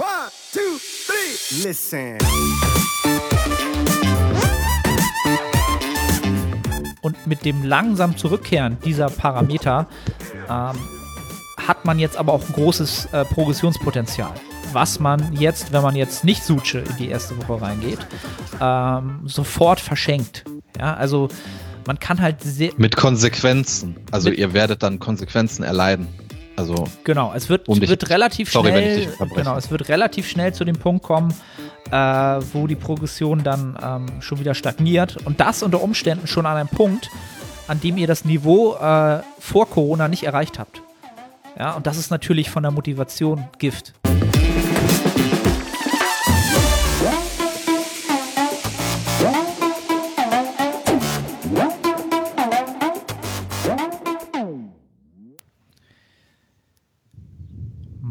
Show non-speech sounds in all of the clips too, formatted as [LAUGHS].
One, two, three. Listen. Und mit dem langsam Zurückkehren dieser Parameter ähm, hat man jetzt aber auch ein großes äh, Progressionspotenzial. Was man jetzt, wenn man jetzt nicht Suche in die erste Woche reingeht, ähm, sofort verschenkt. Ja, also man kann halt sehr. Mit Konsequenzen. Also ihr werdet dann Konsequenzen erleiden. Also genau, es wird, um dich, wird relativ sorry, schnell, genau, es wird relativ schnell zu dem Punkt kommen, äh, wo die Progression dann ähm, schon wieder stagniert und das unter Umständen schon an einem Punkt, an dem ihr das Niveau äh, vor Corona nicht erreicht habt. Ja, und das ist natürlich von der Motivation Gift.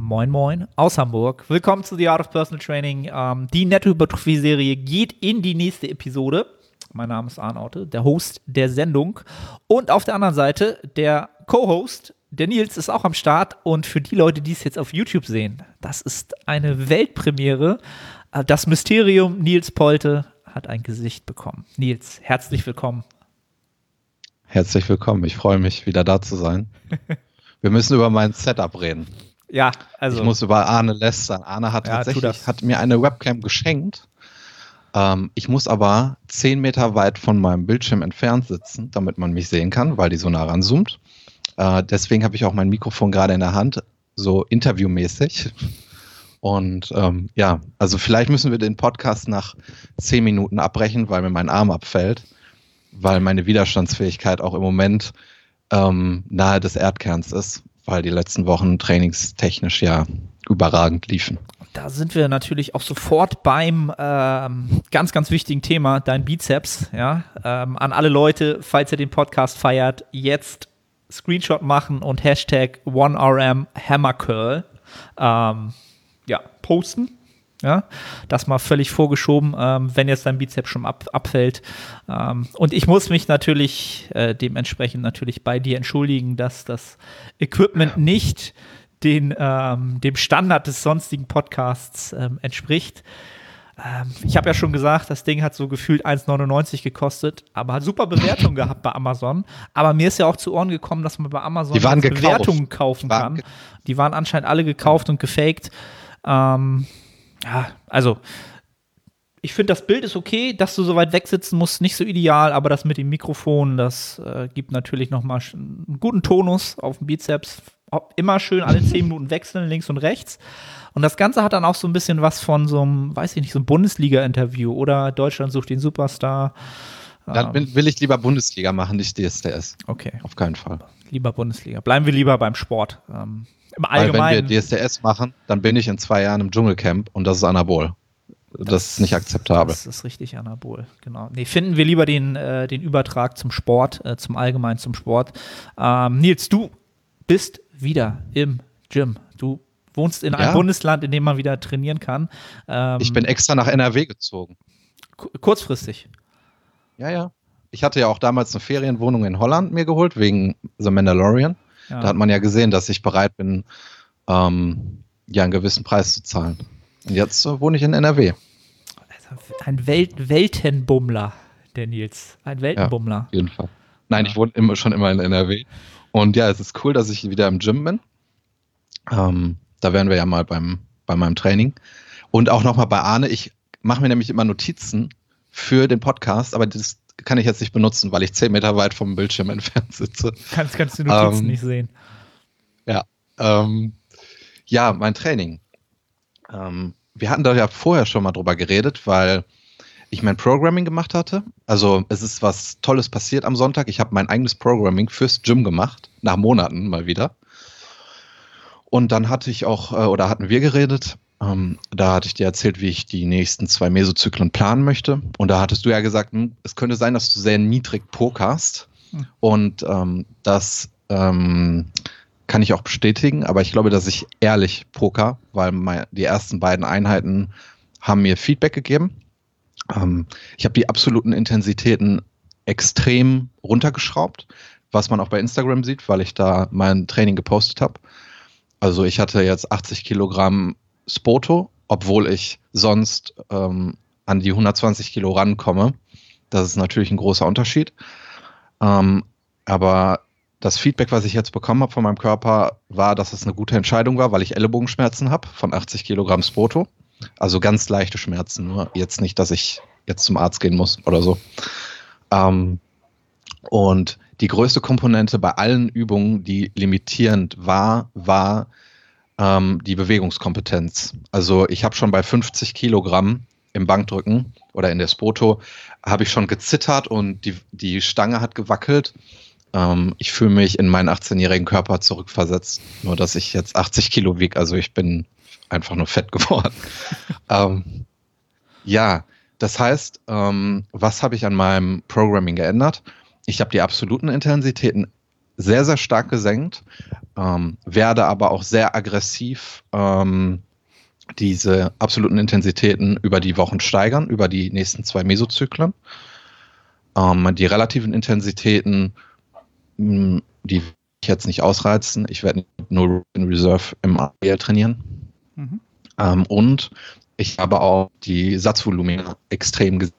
Moin Moin aus Hamburg. Willkommen zu The Art of Personal Training. Ähm, die Netto-Hypertrophie-Serie geht in die nächste Episode. Mein Name ist Arne Aute, der Host der Sendung. Und auf der anderen Seite der Co-Host, der Nils, ist auch am Start. Und für die Leute, die es jetzt auf YouTube sehen, das ist eine Weltpremiere. Äh, Das Mysterium Nils Polte hat ein Gesicht bekommen. Nils, herzlich willkommen. Herzlich willkommen. Ich freue mich, wieder da zu sein. [LAUGHS] Wir müssen über mein Setup reden. Ja, also. Ich muss über Arne lästern. Arne hat Ja, tatsächlich hat mir eine Webcam geschenkt. Ähm, ich muss aber zehn Meter weit von meinem Bildschirm entfernt sitzen, damit man mich sehen kann, weil die so nah ranzoomt. Äh, deswegen habe ich auch mein Mikrofon gerade in der Hand, so interviewmäßig. Und ähm, ja, also vielleicht müssen wir den Podcast nach zehn Minuten abbrechen, weil mir mein Arm abfällt, weil meine Widerstandsfähigkeit auch im Moment ähm, nahe des Erdkerns ist, weil die letzten Wochen trainingstechnisch ja überragend liefen. Da sind wir natürlich auch sofort beim ähm, ganz, ganz wichtigen Thema, dein Bizeps. Ja? Ähm, an alle Leute, falls ihr den Podcast feiert, jetzt Screenshot machen und Hashtag OneRMHammerCurl ähm, ja, posten. Ja, das mal völlig vorgeschoben, ähm, wenn jetzt dein Bizeps schon ab, abfällt. Ähm, und ich muss mich natürlich äh, dementsprechend natürlich bei dir entschuldigen, dass das Equipment nicht den, ähm, dem Standard des sonstigen Podcasts ähm, entspricht. Ähm, ich habe ja schon gesagt, das Ding hat so gefühlt 1,99 gekostet, aber hat super Bewertungen gehabt bei Amazon. Aber mir ist ja auch zu Ohren gekommen, dass man bei Amazon. Bewertungen kaufen Die kann. Die waren anscheinend alle gekauft und gefaked. Ähm, ja, also ich finde, das Bild ist okay, dass du so weit weg sitzen musst, nicht so ideal, aber das mit dem Mikrofon, das äh, gibt natürlich noch mal sch- einen guten Tonus auf dem Bizeps. Immer schön alle zehn Minuten wechseln, links und rechts. Und das Ganze hat dann auch so ein bisschen was von so einem, weiß ich nicht, so einem Bundesliga-Interview oder Deutschland sucht den Superstar. Dann Ähm, will, will ich lieber Bundesliga machen, nicht DSDS. okay, Auf keinen Fall. lieber Bundesliga. Bleiben wir lieber beim Sport. Ähm, Im Weil wenn Allgemeinen. wir DSDS machen, dann bin ich in zwei Jahren im Dschungelcamp und das ist Anabol. Das, ist nicht akzeptabel. Das ist richtig anabol, genau. Nee, finden wir lieber den, äh, den Übertrag zum Sport, äh, zum Allgemeinen zum Sport. Ähm, Nils, du bist wieder im Gym. Du wohnst in einem Ja. Bundesland, in dem man wieder trainieren kann. Ähm, ich bin extra nach NRW gezogen. ku- kurzfristig. Ja, ja. Ich hatte ja auch damals eine Ferienwohnung in Holland mir geholt, wegen The Mandalorian. Ja. Da hat man ja gesehen, dass ich bereit bin, ähm, ja, einen gewissen Preis zu zahlen. Und jetzt äh, wohne ich in NRW. Also ein Welt Weltenbummler, der Nils. Ein Weltenbummler. Auf jeden Fall. Nein, Ja. ich wohne immer, schon immer in NRW. Und ja, es ist cool, dass ich wieder im Gym bin. Ähm, da wären wir ja mal beim, bei meinem Training. Und auch nochmal bei Arne. Ich mache mir nämlich immer Notizen für den Podcast, aber das kann ich jetzt nicht benutzen, weil ich zehn Meter weit vom Bildschirm entfernt sitze. Kannst, kannst du die Notizen Ähm, nicht sehen. Ähm, ja, mein Training. Ähm, wir hatten da ja vorher schon mal drüber geredet, weil ich mein Programming gemacht hatte. Also es ist was Tolles passiert am Sonntag. Ich habe mein eigenes Programming fürs Gym gemacht, nach Monaten mal wieder. Und dann hatte ich auch, äh, oder hatten wir geredet, ähm, da hatte ich dir erzählt, wie ich die nächsten zwei Mesozyklen planen möchte. Und da hattest du ja gesagt, hm, es könnte sein, dass du sehr niedrig pokerst. Hm. Und ähm, das ähm, kann ich auch bestätigen, aber ich glaube, dass ich ehrlich poker, weil mein, die ersten beiden Einheiten haben mir Feedback gegeben. Ähm, ich habe die absoluten Intensitäten extrem runtergeschraubt, was man auch bei Instagram sieht, weil ich da mein Training gepostet habe. Also ich hatte jetzt 80 Kilogramm Spoto obwohl ich sonst ähm, an die 120 Kilo rankomme. Das ist natürlich ein großer Unterschied. Ähm, aber das Feedback, was ich jetzt bekommen habe von meinem Körper, war, dass es eine gute Entscheidung war, weil ich Ellenbogenschmerzen habe von 80 Kilogramm Spoto. Also ganz leichte Schmerzen, nur jetzt nicht, dass ich jetzt zum Arzt gehen muss oder so. Ähm, und die größte Komponente bei allen Übungen, die limitierend war, war ähm, die Bewegungskompetenz. Also ich habe schon bei 50 Kilogramm im Bankdrücken oder in der Spoto, habe ich schon gezittert und die, die Stange hat gewackelt. Ähm, ich fühle mich in meinen 18-jährigen Körper zurückversetzt, nur dass ich jetzt 80 Kilo wiege. Also ich bin einfach nur fett [LAUGHS] geworden. ähm, ja, das heißt, ähm, was habe ich an meinem Programming geändert? Ich habe die absoluten Intensitäten sehr, sehr stark gesenkt, ähm, werde aber auch sehr aggressiv ähm, diese absoluten Intensitäten über die Wochen steigern, über die nächsten zwei Mesozyklen. Ähm, die relativen Intensitäten, mh, hm, die ich jetzt nicht ausreizen. Ich werde nur in Reserve im ABL trainieren. Mhm. Ähm, und ich habe auch die Satzvolumina extrem gesenkt.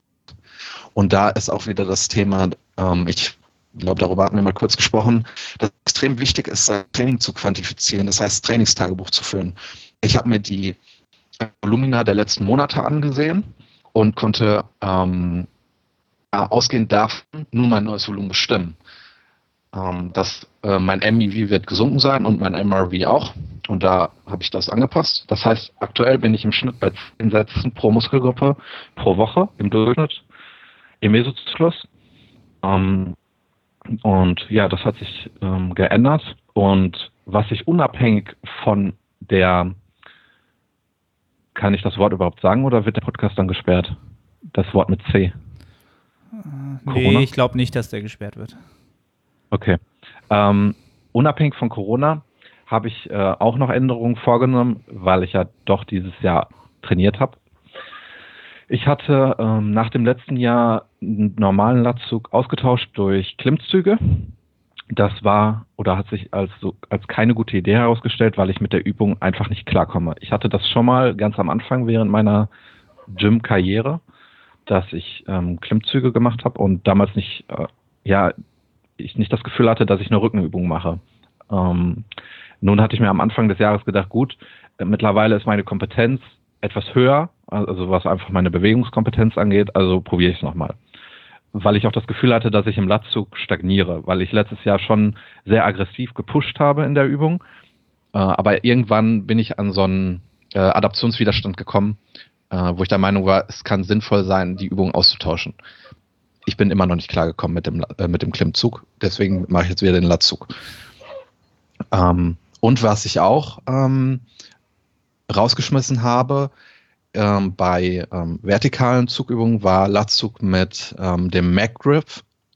Und da ist auch wieder das Thema, ähm, ich glaube, darüber hatten wir mal kurz gesprochen, dass es extrem wichtig ist, Training zu quantifizieren, das heißt Trainingstagebuch zu führen. Ich habe mir die Volumina der letzten Monate angesehen und konnte ähm, ausgehend davon nur mein neues Volumen bestimmen. Ähm, das, äh, mein MEV wird gesunken sein und mein MRV auch. Und da habe ich das angepasst. Das heißt, aktuell bin ich im Schnitt bei 10 Sätzen pro Muskelgruppe pro Woche im Durchschnitt im Mesozyklus. Ähm, und ja, das hat sich ähm, geändert. Und was ich unabhängig von der, kann ich das Wort überhaupt sagen oder wird der Podcast dann gesperrt? Das Wort mit C. Äh, nee, ich glaube nicht, dass der gesperrt wird. Okay. Ähm, unabhängig von Corona habe ich äh, auch noch Änderungen vorgenommen, weil ich ja doch dieses Jahr trainiert habe. Ich hatte ähm, nach dem letzten Jahr einen normalen Latzug ausgetauscht durch Klimmzüge. Das war oder hat sich als, als keine gute Idee herausgestellt, weil ich mit der Übung einfach nicht klarkomme. Ich hatte das schon mal ganz am Anfang während meiner Gym-Karriere, dass ich ähm, Klimmzüge gemacht habe und damals nicht, äh, ja, ich nicht das Gefühl hatte, dass ich eine Rückenübung mache. Ähm, nun hatte ich mir am Anfang des Jahres gedacht, gut, äh, mittlerweile ist meine Kompetenz etwas höher, also was einfach meine Bewegungskompetenz angeht, also probiere ich es nochmal. Weil ich auch das Gefühl hatte, dass ich im Latzug stagniere, weil ich letztes Jahr schon sehr aggressiv gepusht habe in der Übung. Äh, aber irgendwann bin ich an so einen äh, Adaptionswiderstand gekommen, äh, wo ich der Meinung war, es kann sinnvoll sein, die Übung auszutauschen. Ich bin immer noch nicht klargekommen mit dem, mit dem Klimmzug, deswegen mache ich jetzt wieder den Latzug. Ähm, und was ich auch ähm, rausgeschmissen habe ähm, bei ähm, vertikalen Zugübungen war Latzug mit ähm, dem Mac Grip,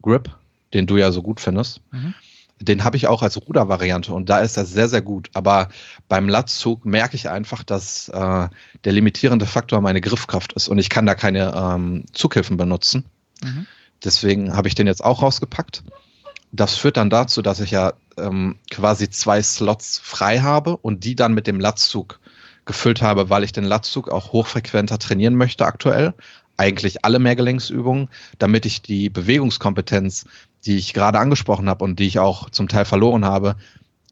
Grip, den du ja so gut findest. Mhm. Den habe ich auch als Rudervariante und da ist er sehr, sehr gut. Aber beim Latzug merke ich einfach, dass äh, der limitierende Faktor meine Griffkraft ist und ich kann da keine ähm, Zughilfen benutzen. Mhm. Deswegen habe ich den jetzt auch rausgepackt. Das führt dann dazu, dass ich ja ähm, quasi zwei Slots frei habe und die dann mit dem Latzug gefüllt habe, weil ich den Latzug auch hochfrequenter trainieren möchte aktuell. Eigentlich alle Mehrgelenksübungen, damit ich die Bewegungskompetenz, die ich gerade angesprochen habe und die ich auch zum Teil verloren habe,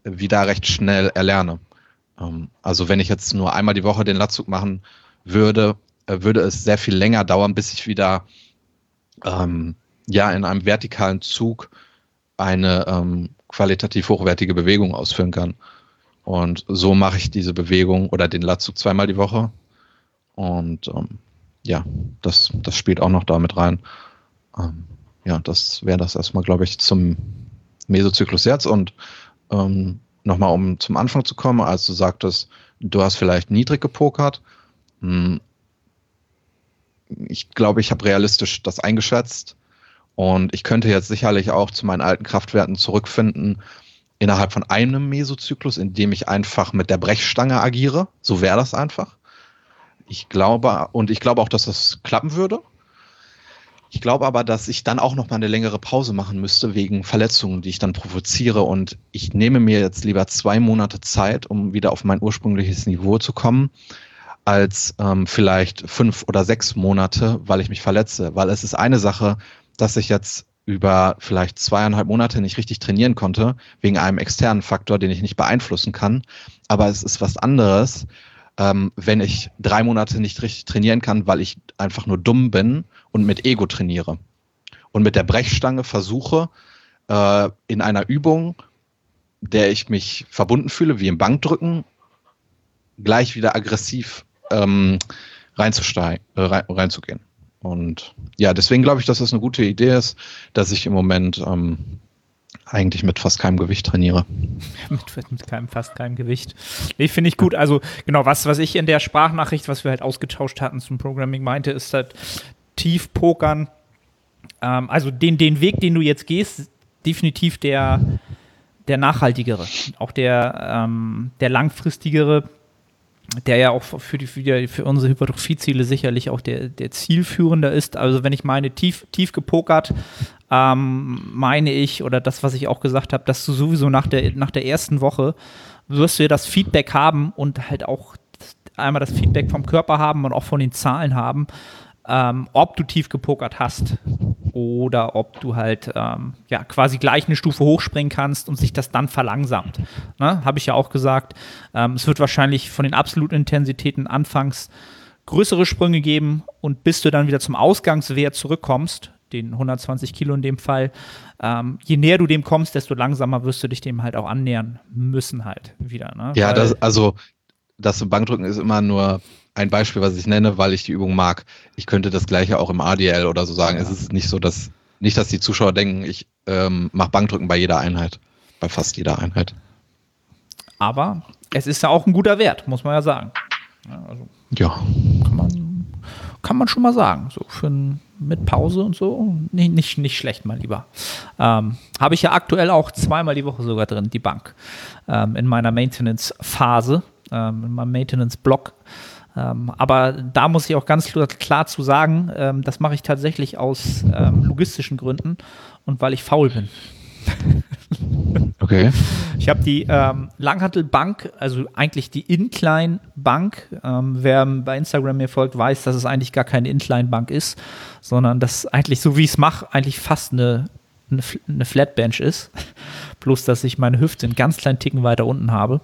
wieder recht schnell erlerne. Ähm, also wenn ich jetzt nur einmal die Woche den Latzug machen würde, äh, würde es sehr viel länger dauern, bis ich wieder ähm, ja in einem vertikalen Zug eine ähm, qualitativ hochwertige Bewegung ausführen kann. Und so mache ich diese Bewegung oder den Latzug zweimal die Woche. Und ähm, ja, das, das spielt auch noch damit rein. Ähm, ja, das wäre das erstmal, glaube ich, zum Mesozyklus jetzt. Und ähm, nochmal, um zum Anfang zu kommen, als du sagtest, du hast vielleicht niedrig gepokert. Hm, ich glaube, ich habe realistisch das eingeschätzt. Und ich könnte jetzt sicherlich auch zu meinen alten Kraftwerten zurückfinden, innerhalb von einem Mesozyklus, in dem ich einfach mit der Brechstange agiere. So wäre das einfach. Ich glaube, und ich glaube auch, dass das klappen würde. Ich glaube aber, dass ich dann auch noch mal eine längere Pause machen müsste wegen Verletzungen, die ich dann provoziere. Und ich nehme mir jetzt lieber zwei Monate Zeit, um wieder auf mein ursprüngliches Niveau zu kommen, als ähm, vielleicht fünf oder sechs Monate, weil ich mich verletze. Weil es ist eine Sache, dass ich jetzt über vielleicht zweieinhalb Monate nicht richtig trainieren konnte, wegen einem externen Faktor, den ich nicht beeinflussen kann. Aber es ist was anderes, ähm, wenn ich drei Monate nicht richtig trainieren kann, weil ich einfach nur dumm bin und mit Ego trainiere. Und mit der Brechstange versuche, äh, in einer Übung, der ich mich verbunden fühle, wie im Bankdrücken, gleich wieder aggressiv ähm, reinzusteigen, äh, rein, reinzugehen. Und ja, deswegen glaube ich, dass das eine gute Idee ist, dass ich im Moment ähm, eigentlich mit fast keinem Gewicht trainiere. [LAUGHS] mit, mit keinem, fast keinem Gewicht. Nee, finde ich gut. Also, genau, was, was ich in der Sprachnachricht, was wir halt ausgetauscht hatten zum Programming meinte, ist halt tief pokern. Ähm, also den, den Weg, den du jetzt gehst, definitiv der, der nachhaltigere, auch der, ähm, der langfristigere der ja auch für, die, für, die, für unsere Hypertrophie-Ziele sicherlich auch der, der zielführende ist. Also wenn ich meine tief, tief gepokert, ähm, meine ich, oder das, was ich auch gesagt habe, dass du sowieso nach der, nach der ersten Woche wirst du ja das Feedback haben und halt auch einmal das Feedback vom Körper haben und auch von den Zahlen haben, ähm, ob du tief gepokert hast oder ob du halt ähm, ja quasi gleich eine Stufe hochspringen kannst und sich das dann verlangsamt. Ne? Habe ich ja auch gesagt. Ähm, es wird wahrscheinlich von den absoluten Intensitäten anfangs größere Sprünge geben und bis du dann wieder zum Ausgangswert zurückkommst, den 120 Kilo in dem Fall, ähm, je näher du dem kommst, desto langsamer wirst du dich dem halt auch annähern müssen halt wieder. Ne? Ja, das, also das Bankdrücken ist immer nur ein Beispiel, was ich nenne, weil ich die Übung mag. Ich könnte das gleiche auch im ADL oder so sagen. Ja. Es ist nicht so, dass nicht, dass die Zuschauer denken, ich ähm, mache Bankdrücken bei jeder Einheit, bei fast jeder Einheit. Aber es ist ja auch ein guter Wert, muss man ja sagen. Ja, also ja. Kann, man, kann man schon mal sagen. So für ein, mit Pause und so. Nicht, nicht, nicht schlecht, mein Lieber. Ähm, Habe ich ja aktuell auch zweimal die Woche sogar drin, die Bank. Ähm, in meiner Maintenance-Phase, ähm, in meinem Maintenance-Block. Ähm, aber da muss ich auch ganz klar zu sagen, ähm, das mache ich tatsächlich aus ähm, logistischen Gründen und weil ich faul bin. [LAUGHS] Okay. Ich habe die ähm, Langhantelbank, also eigentlich die Incline-Bank. Ähm, wer bei Instagram mir folgt, weiß, dass es eigentlich gar keine Incline-Bank ist, sondern dass eigentlich, so wie ich es mache, eigentlich fast eine, eine, eine Flatbench ist. [LAUGHS] Bloß, dass ich meine Hüfte einen ganz kleinen Ticken weiter unten habe.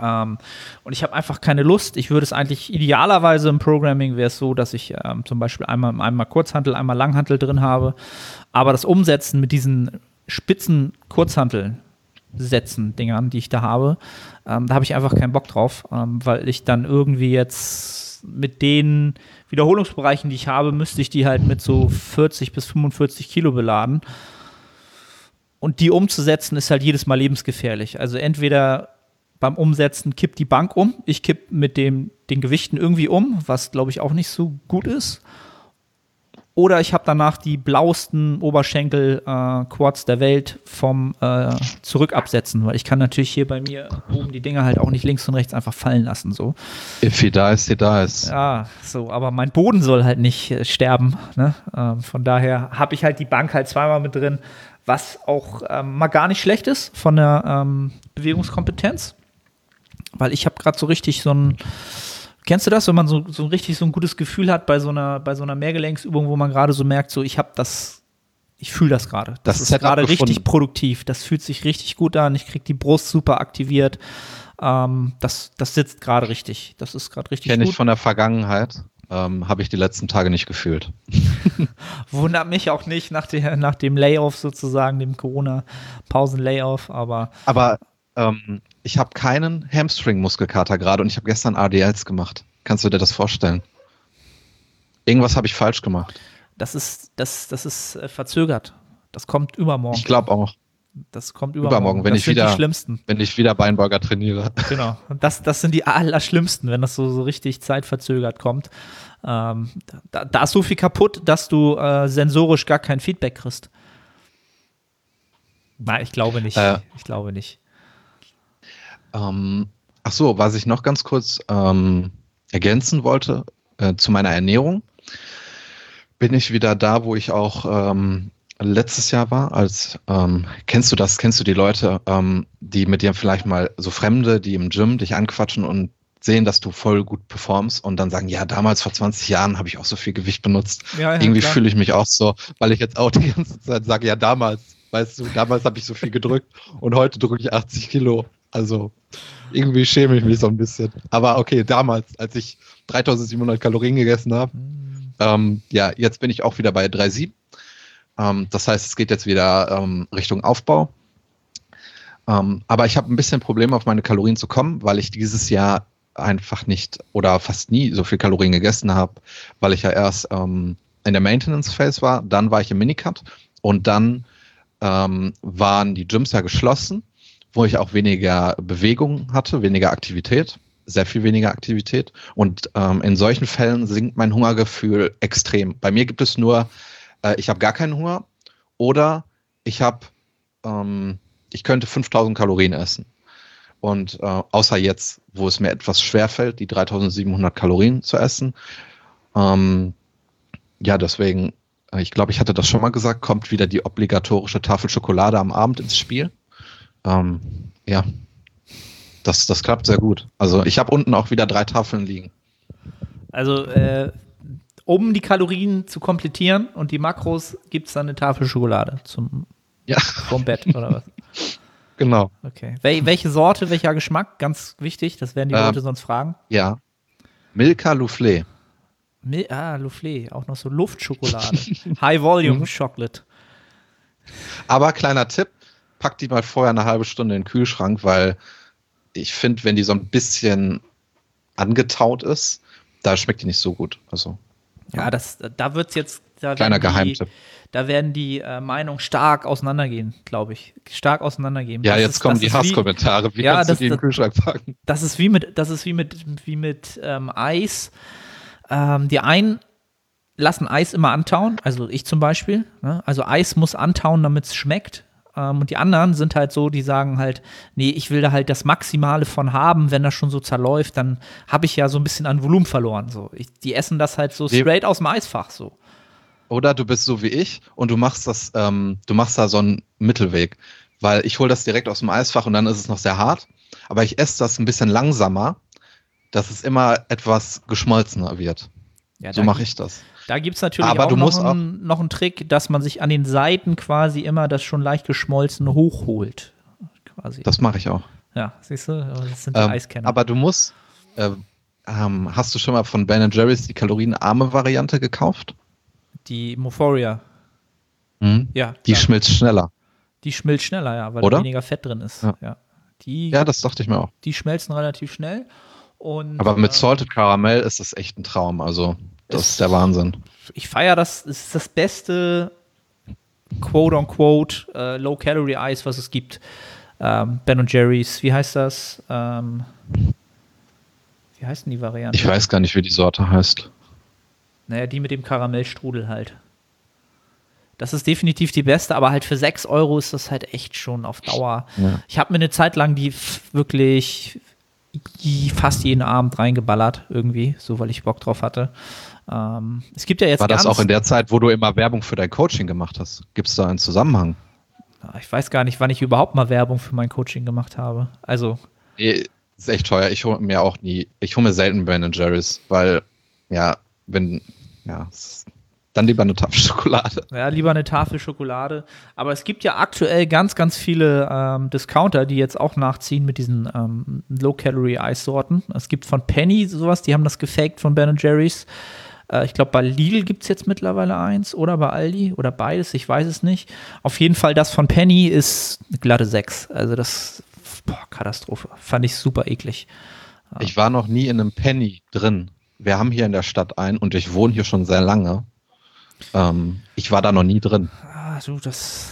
Ähm, und ich habe einfach keine Lust. Ich würde es eigentlich idealerweise im Programming wäre es so, dass ich ähm, zum Beispiel einmal, einmal Kurzhantel, einmal Langhantel drin habe. Aber das Umsetzen mit diesen spitzen Kurzhanteln Sätzen, Dingern, die ich da habe, ähm, da habe ich einfach keinen Bock drauf, ähm, weil ich dann irgendwie jetzt mit den Wiederholungsbereichen, die ich habe, müsste ich die halt mit so 40 bis 45 Kilo beladen. Und die umzusetzen ist halt jedes Mal lebensgefährlich. Also entweder beim Umsetzen kippt die Bank um. Ich kipp mit dem, den Gewichten irgendwie um, was glaube ich auch nicht so gut ist. Oder ich habe danach die blauesten Oberschenkel-Quads äh, der Welt vom äh, Zurückabsetzen, weil ich kann natürlich hier bei mir oben die Dinger halt auch nicht links und rechts einfach fallen lassen. So. If he dies, he dies. Ja, so, aber mein Boden soll halt nicht äh, sterben. Ne? Ähm, von daher habe ich halt die Bank halt zweimal mit drin, was auch ähm, mal gar nicht schlecht ist von der ähm, Bewegungskompetenz weil ich habe gerade so richtig so ein Kennst du das, wenn man so, so richtig so ein gutes Gefühl hat bei so einer, bei so einer Mehrgelenksübung, wo man gerade so merkt, so ich habe das, ich fühle das gerade. Das, das, ist gerade richtig produktiv. Das fühlt sich richtig gut an. Ich kriege die Brust super aktiviert. Ähm, das, das sitzt gerade richtig. Das ist gerade richtig Kenn gut. Kenne ich von der Vergangenheit. Ähm, habe ich die letzten Tage nicht gefühlt. [LAUGHS] Wundert mich auch nicht nach, der, nach dem Layoff sozusagen, dem Corona-Pausen-Layoff, aber. Aber ähm, ich habe keinen Hamstring-Muskelkater gerade und ich habe gestern ADLs gemacht. Kannst du dir das vorstellen? Irgendwas habe ich falsch gemacht. Das ist, das, das ist äh, verzögert. Das kommt übermorgen. Ich glaube auch. Das kommt übermorgen. Übermorgen, wenn das ich wieder, die schlimmsten. wenn ich wieder Beinburger trainiere. Genau. Das, das sind die allerschlimmsten, wenn das so, so richtig zeitverzögert kommt. Ähm, da, da, ist so viel kaputt, dass du äh, sensorisch gar kein Feedback kriegst. Nein, ich glaube nicht. Äh, ich glaube nicht. Ähm, ach so, was ich noch ganz kurz ähm, ergänzen wollte äh, zu meiner Ernährung, bin ich wieder da, wo ich auch ähm, letztes Jahr war. Als ähm, kennst du das? Kennst du die Leute, ähm, die mit dir vielleicht mal so Fremde, die im Gym dich anquatschen und sehen, dass du voll gut performst und dann sagen, ja, damals vor 20 Jahren habe ich auch so viel Gewicht benutzt. Ja, ja, Irgendwie fühle ich mich auch so, weil ich jetzt auch die ganze Zeit sage, ja, damals, weißt du, damals habe ich so viel gedrückt und heute drücke ich 80 Kilo. Also irgendwie schäme ich mich so ein bisschen. Aber okay, damals, als ich 3700 Kalorien gegessen habe, Hm. ähm, ja, jetzt bin ich auch wieder bei 3,7. Ähm, das heißt, es geht jetzt wieder ähm, Richtung Aufbau. Ähm, aber ich habe ein bisschen Probleme, auf meine Kalorien zu kommen, weil ich dieses Jahr einfach nicht oder fast nie so viel Kalorien gegessen habe, weil ich ja erst ähm, in der Maintenance Phase war, dann war ich im Minicut und dann ähm, waren die Gyms ja geschlossen, wo ich auch weniger Bewegung hatte, weniger Aktivität, sehr viel weniger Aktivität. Und ähm, in solchen Fällen sinkt mein Hungergefühl extrem. Bei mir gibt es nur, äh, ich habe gar keinen Hunger oder ich habe, ähm, ich könnte 5000 Kalorien essen. Und äh, außer jetzt, wo es mir etwas schwer fällt, die 3700 Kalorien zu essen. Ähm, ja, deswegen, äh, ich glaube, ich hatte das schon mal gesagt, kommt wieder die obligatorische Tafel Schokolade am Abend ins Spiel. Ähm, ja, das, das klappt sehr gut. Also ich habe unten auch wieder drei Tafeln liegen. Also, äh, um die Kalorien zu komplettieren und die Makros, gibt es dann eine Tafel Schokolade zum, Ja, vom Bett oder was? [LAUGHS] genau. Okay. Wel welche Sorte, welcher Geschmack? Ganz wichtig, das werden die Ähm. Leute sonst fragen. Ja. Milka Soufflé. Mil ah, Soufflé, auch noch so Luftschokolade. [LAUGHS] High Volume Mhm. Chocolate. Aber kleiner Tipp, pack die mal vorher eine halbe Stunde in den Kühlschrank, weil ich finde, wenn die so ein bisschen angetaut ist, da schmeckt die nicht so gut. Also Ja, das, da wird's jetzt. Da kleiner Geheimtipp. Da werden die äh, Meinungen stark auseinandergehen, glaube ich. Stark auseinandergehen. Ja, Das jetzt ist- kommen die ist wie- Hasskommentare. Wie Ja, kannst das- du die in den Kühlschrank packen? Das ist wie mit, das ist wie mit, wie mit ähm, Eis. Ähm, die einen lassen Eis immer antauen, also ich zum Beispiel. Ne? Also Eis muss antauen, damit es schmeckt. Ähm, und die anderen sind halt so, die sagen halt, nee, ich will da halt das Maximale von haben, wenn das schon so zerläuft, dann habe ich ja so ein bisschen an Volumen verloren. So. Ich, die essen das halt so straight aus dem Eisfach so. Oder du bist so wie ich und du machst das, ähm, du machst da so einen Mittelweg. Weil ich hole das direkt aus dem Eisfach und dann ist es noch sehr hart. Aber ich esse das ein bisschen langsamer, dass es immer etwas geschmolzener wird. Ja, So mache ich das. Da gibt es natürlich Aber auch, noch, einen, noch einen Trick, dass man sich an den Seiten quasi immer das schon leicht geschmolzene hochholt. Quasi. Das mache ich auch. ja, siehst du, das sind die Ähm, Eiskenner. aber du musst, äh, ähm, hast du schon mal von Ben Jerry's die kalorienarme Variante gekauft? die Mophoria, Mhm. ja, Die klar. schmilzt schneller. die schmilzt schneller, ja, weil Oder? da weniger Fett drin ist. Ja. Ja. Die, Ja, das dachte ich mir auch. die schmelzen relativ schnell. Und, Aber mit äh, Salted Caramel ist das echt ein Traum. Also, das ist der Wahnsinn. ich feiere das, es ist das beste quote-unquote äh, Low-Calorie-Eis, was es gibt. Ähm, ben und Jerry's, wie heißt das? Ähm, wie heißt denn die Variante? Ich weiß gar nicht, wie die Sorte heißt. Naja, die mit dem Karamellstrudel halt. Das ist definitiv die beste, aber halt für 6 Euro ist das halt echt schon auf Dauer. Ja. Ich habe mir eine Zeit lang die wirklich fast jeden Abend reingeballert, irgendwie, so weil ich Bock drauf hatte. Ähm, es gibt ja jetzt War das auch in der Zeit, wo du immer Werbung für dein Coaching gemacht hast? Gibt es da einen Zusammenhang? ich weiß gar nicht, wann ich überhaupt mal Werbung für mein Coaching gemacht habe. Also, Nee, ist echt teuer. Ich hole mir auch nie, ich hole mir selten Ben Jerry's, weil, ja, wenn, ja, dann lieber eine Tafel [LAUGHS] Schokolade. Ja, lieber eine Tafel Schokolade. Aber es gibt ja aktuell ganz, ganz viele ähm, Discounter, die jetzt auch nachziehen mit diesen ähm, Low-Calorie-Eissorten. Es gibt von Penny sowas, die haben das gefaked von Ben Jerry's. Äh, ich glaube, bei Lidl gibt es jetzt mittlerweile eins oder bei Aldi oder beides, ich weiß es nicht. Auf jeden Fall, das von Penny ist eine glatte 6. Also das, boah, Katastrophe. Fand ich super eklig. Ich war noch nie in einem Penny drin. Wir haben hier in der Stadt einen und ich wohne hier schon sehr lange. Ähm, ich war da noch nie drin. Ah, du, das.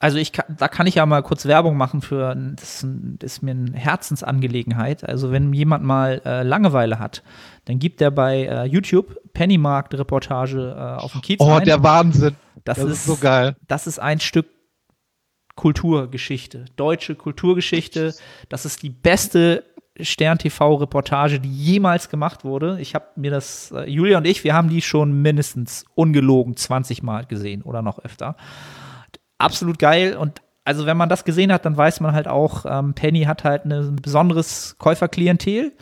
Also ich kann, da kann ich ja mal kurz Werbung machen für, das ist, mir eine Herzensangelegenheit. Also wenn jemand mal äh, Langeweile hat, dann gibt er bei äh, YouTube Pennymarkt-Reportage äh, auf dem Kiez Oh, ein. der Wahnsinn. das, das ist ist so geil. Das ist ein Stück Kulturgeschichte, deutsche Kulturgeschichte. Das ist die beste Stern-TV-Reportage, die jemals gemacht wurde. Ich habe mir das, äh, Julia und ich, wir haben die schon mindestens ungelogen 20 Mal gesehen oder noch öfter. Absolut geil und also wenn man das gesehen hat, dann weiß man halt auch, ähm, Penny hat halt ein besonderes Käuferklientel.